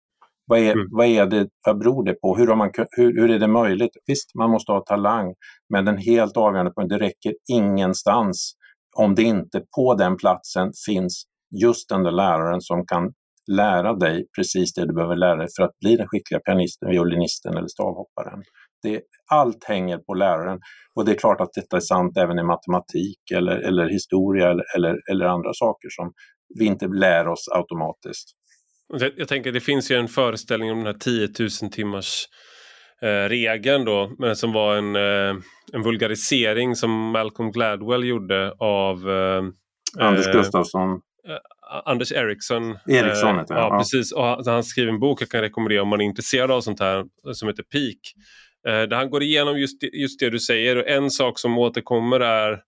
Vad, är, mm. vad, är det, vad beror det på? Hur, har man, hur, hur är det möjligt? Visst, man måste ha talang, men den helt avgörande punkten, det räcker ingenstans om det inte på den platsen finns just den där läraren som kan lära dig precis det du behöver lära dig för att bli den skickliga pianisten, violinisten eller stavhopparen. Det, allt hänger på läraren. Och det är klart att detta är sant även i matematik eller, eller historia eller, eller, eller andra saker som vi inte lär oss automatiskt. Jag, jag tänker det finns ju en föreställning om den här 10 000 timmars eh, regeln då, men som var en, eh, en vulgarisering som Malcolm Gladwell gjorde av eh, Anders eh, Gustafsson. Eh, Anders Eriksson. Eriksson heter ja, ja, precis. Och han skriver en bok jag kan rekommendera om man är intresserad av sånt här som heter Peak. Där han går igenom just, just det du säger och en sak som återkommer är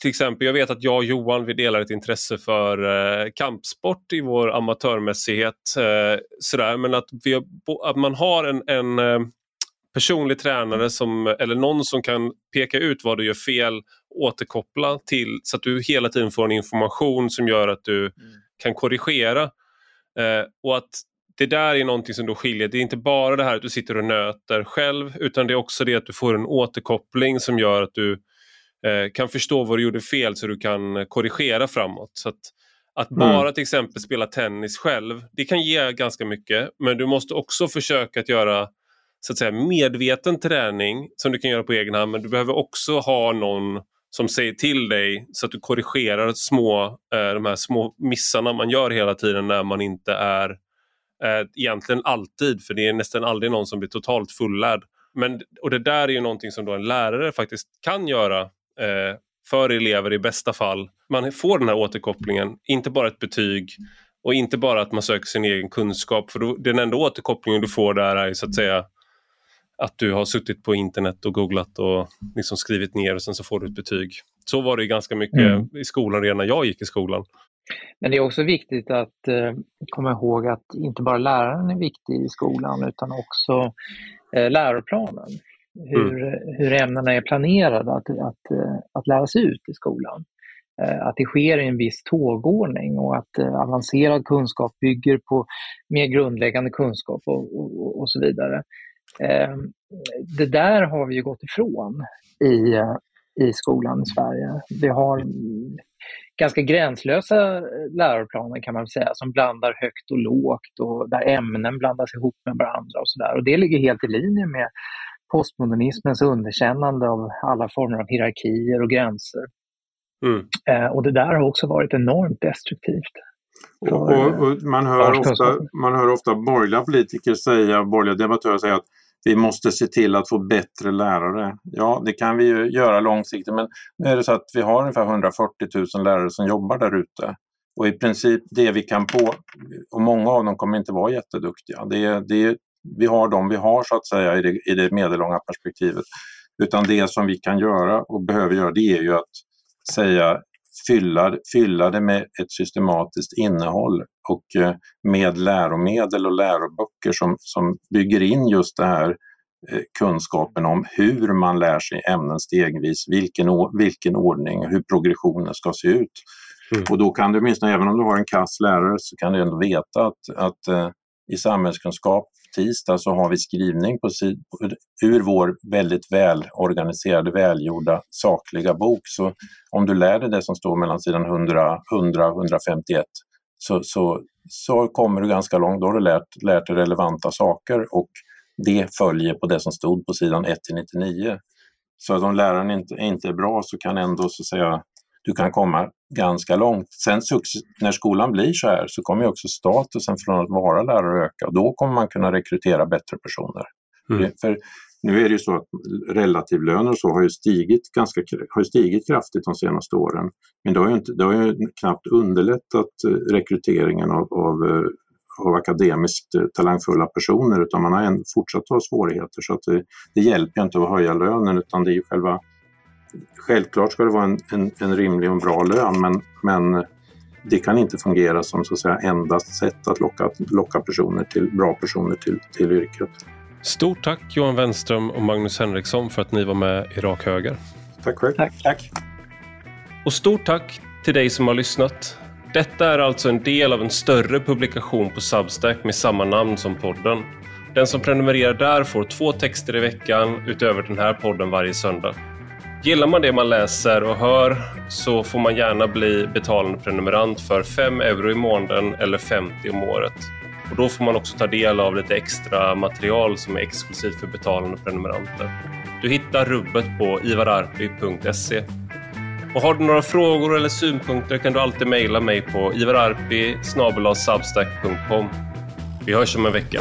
till exempel, jag vet att jag och Johan vi delar ett intresse för eh, kampsport i vår amatörmässighet. Eh, sådär, men att, vi, att man har en, en eh, personlig tränare som, eller någon som kan peka ut vad du gör fel, återkoppla till så att du hela tiden får en information som gör att du mm. kan korrigera. Eh, och att det där är någonting som då skiljer. Det är inte bara det här att du sitter och nöter själv utan det är också det att du får en återkoppling som gör att du eh, kan förstå vad du gjorde fel så du kan korrigera framåt. Så att, att mm. bara till exempel spela tennis själv, det kan ge ganska mycket men du måste också försöka att göra så att säga, medveten träning som du kan göra på egen hand men du behöver också ha någon som säger till dig så att du korrigerar små, eh, de här små missarna man gör hela tiden när man inte är eh, egentligen alltid, för det är nästan aldrig någon som blir totalt fullärd. Men, och det där är ju någonting som då en lärare faktiskt kan göra eh, för elever i bästa fall. Man får den här återkopplingen, inte bara ett betyg och inte bara att man söker sin egen kunskap. För då, den enda återkopplingen du får där är så att säga att du har suttit på internet och googlat och liksom skrivit ner och sen så får du ett betyg. Så var det ganska mycket mm. i skolan redan när jag gick i skolan. Men det är också viktigt att eh, komma ihåg att inte bara läraren är viktig i skolan utan också eh, läroplanen. Hur, mm. hur ämnena är planerade att, att, eh, att läras ut i skolan. Eh, att det sker i en viss tågordning och att eh, avancerad kunskap bygger på mer grundläggande kunskap och, och, och så vidare. Ehm, det där har vi ju gått ifrån i, i skolan i Sverige. Vi har ganska gränslösa läroplaner kan man säga som blandar högt och lågt och där ämnen blandas ihop med varandra och sådär. Och det ligger helt i linje med postmodernismens underkännande av alla former av hierarkier och gränser. Mm. Eh, och det där har också varit enormt destruktivt. Och, och, och man, hör ofta, man hör ofta borgerliga politiker säga, borgerliga debattörer säga att vi måste se till att få bättre lärare. Ja, det kan vi ju göra långsiktigt men nu är det så att vi har ungefär 140 000 lärare som jobbar där ute. Och i princip det vi kan på, och många av dem kommer inte vara jätteduktiga. Det, det, vi har de vi har så att säga i det, i det medellånga perspektivet. Utan det som vi kan göra och behöver göra det är ju att säga fylla, fylla det med ett systematiskt innehåll och eh, med läromedel och läroböcker som, som bygger in just det här eh, kunskapen om hur man lär sig ämnen stegvis, vilken, vilken ordning och hur progressionen ska se ut. Mm. Och då kan du åtminstone, även om du har en kass lärare, så kan du ändå veta att, att uh, i samhällskunskap tisdag så har vi skrivning på ur vår väldigt välorganiserade, välgjorda, sakliga bok. Så om du lär dig det som står mellan sidan 100, 100 151 så, så, så kommer du ganska långt. Då har du lärt, lärt dig relevanta saker och det följer på det som stod på sidan 1 till 99. Så att om läraren inte, inte är bra så kan ändå så att säga du kan komma ganska långt. Sen när skolan blir så här så kommer också statusen från att vara lärare öka och då kommer man kunna rekrytera bättre personer. Mm. För nu är det ju så att relativlöner och så har ju stigit, ganska, har stigit kraftigt de senaste åren. Men det har ju, inte, det har ju knappt underlättat eh, rekryteringen av, av, eh, av akademiskt eh, talangfulla personer utan man har en, fortsatt ha svårigheter. Så att det, det hjälper inte att höja lönen utan det är ju själva Självklart ska det vara en, en, en rimlig och bra lön men, men det kan inte fungera som så att säga endast sätt att locka, locka personer till, bra personer till, till yrket. Stort tack Johan Wenström och Magnus Henriksson för att ni var med i Rak Höger. Tack själv. Tack. tack. Och stort tack till dig som har lyssnat. Detta är alltså en del av en större publikation på Substack med samma namn som podden. Den som prenumererar där får två texter i veckan utöver den här podden varje söndag. Gillar man det man läser och hör så får man gärna bli betalande prenumerant för 5 euro i månaden eller 50 om året. Och då får man också ta del av lite extra material som är exklusivt för betalande prenumeranter. Du hittar rubbet på ivararpi.se. Och har du några frågor eller synpunkter kan du alltid mejla mig på ivararpi.substack.com. Vi hörs om en vecka.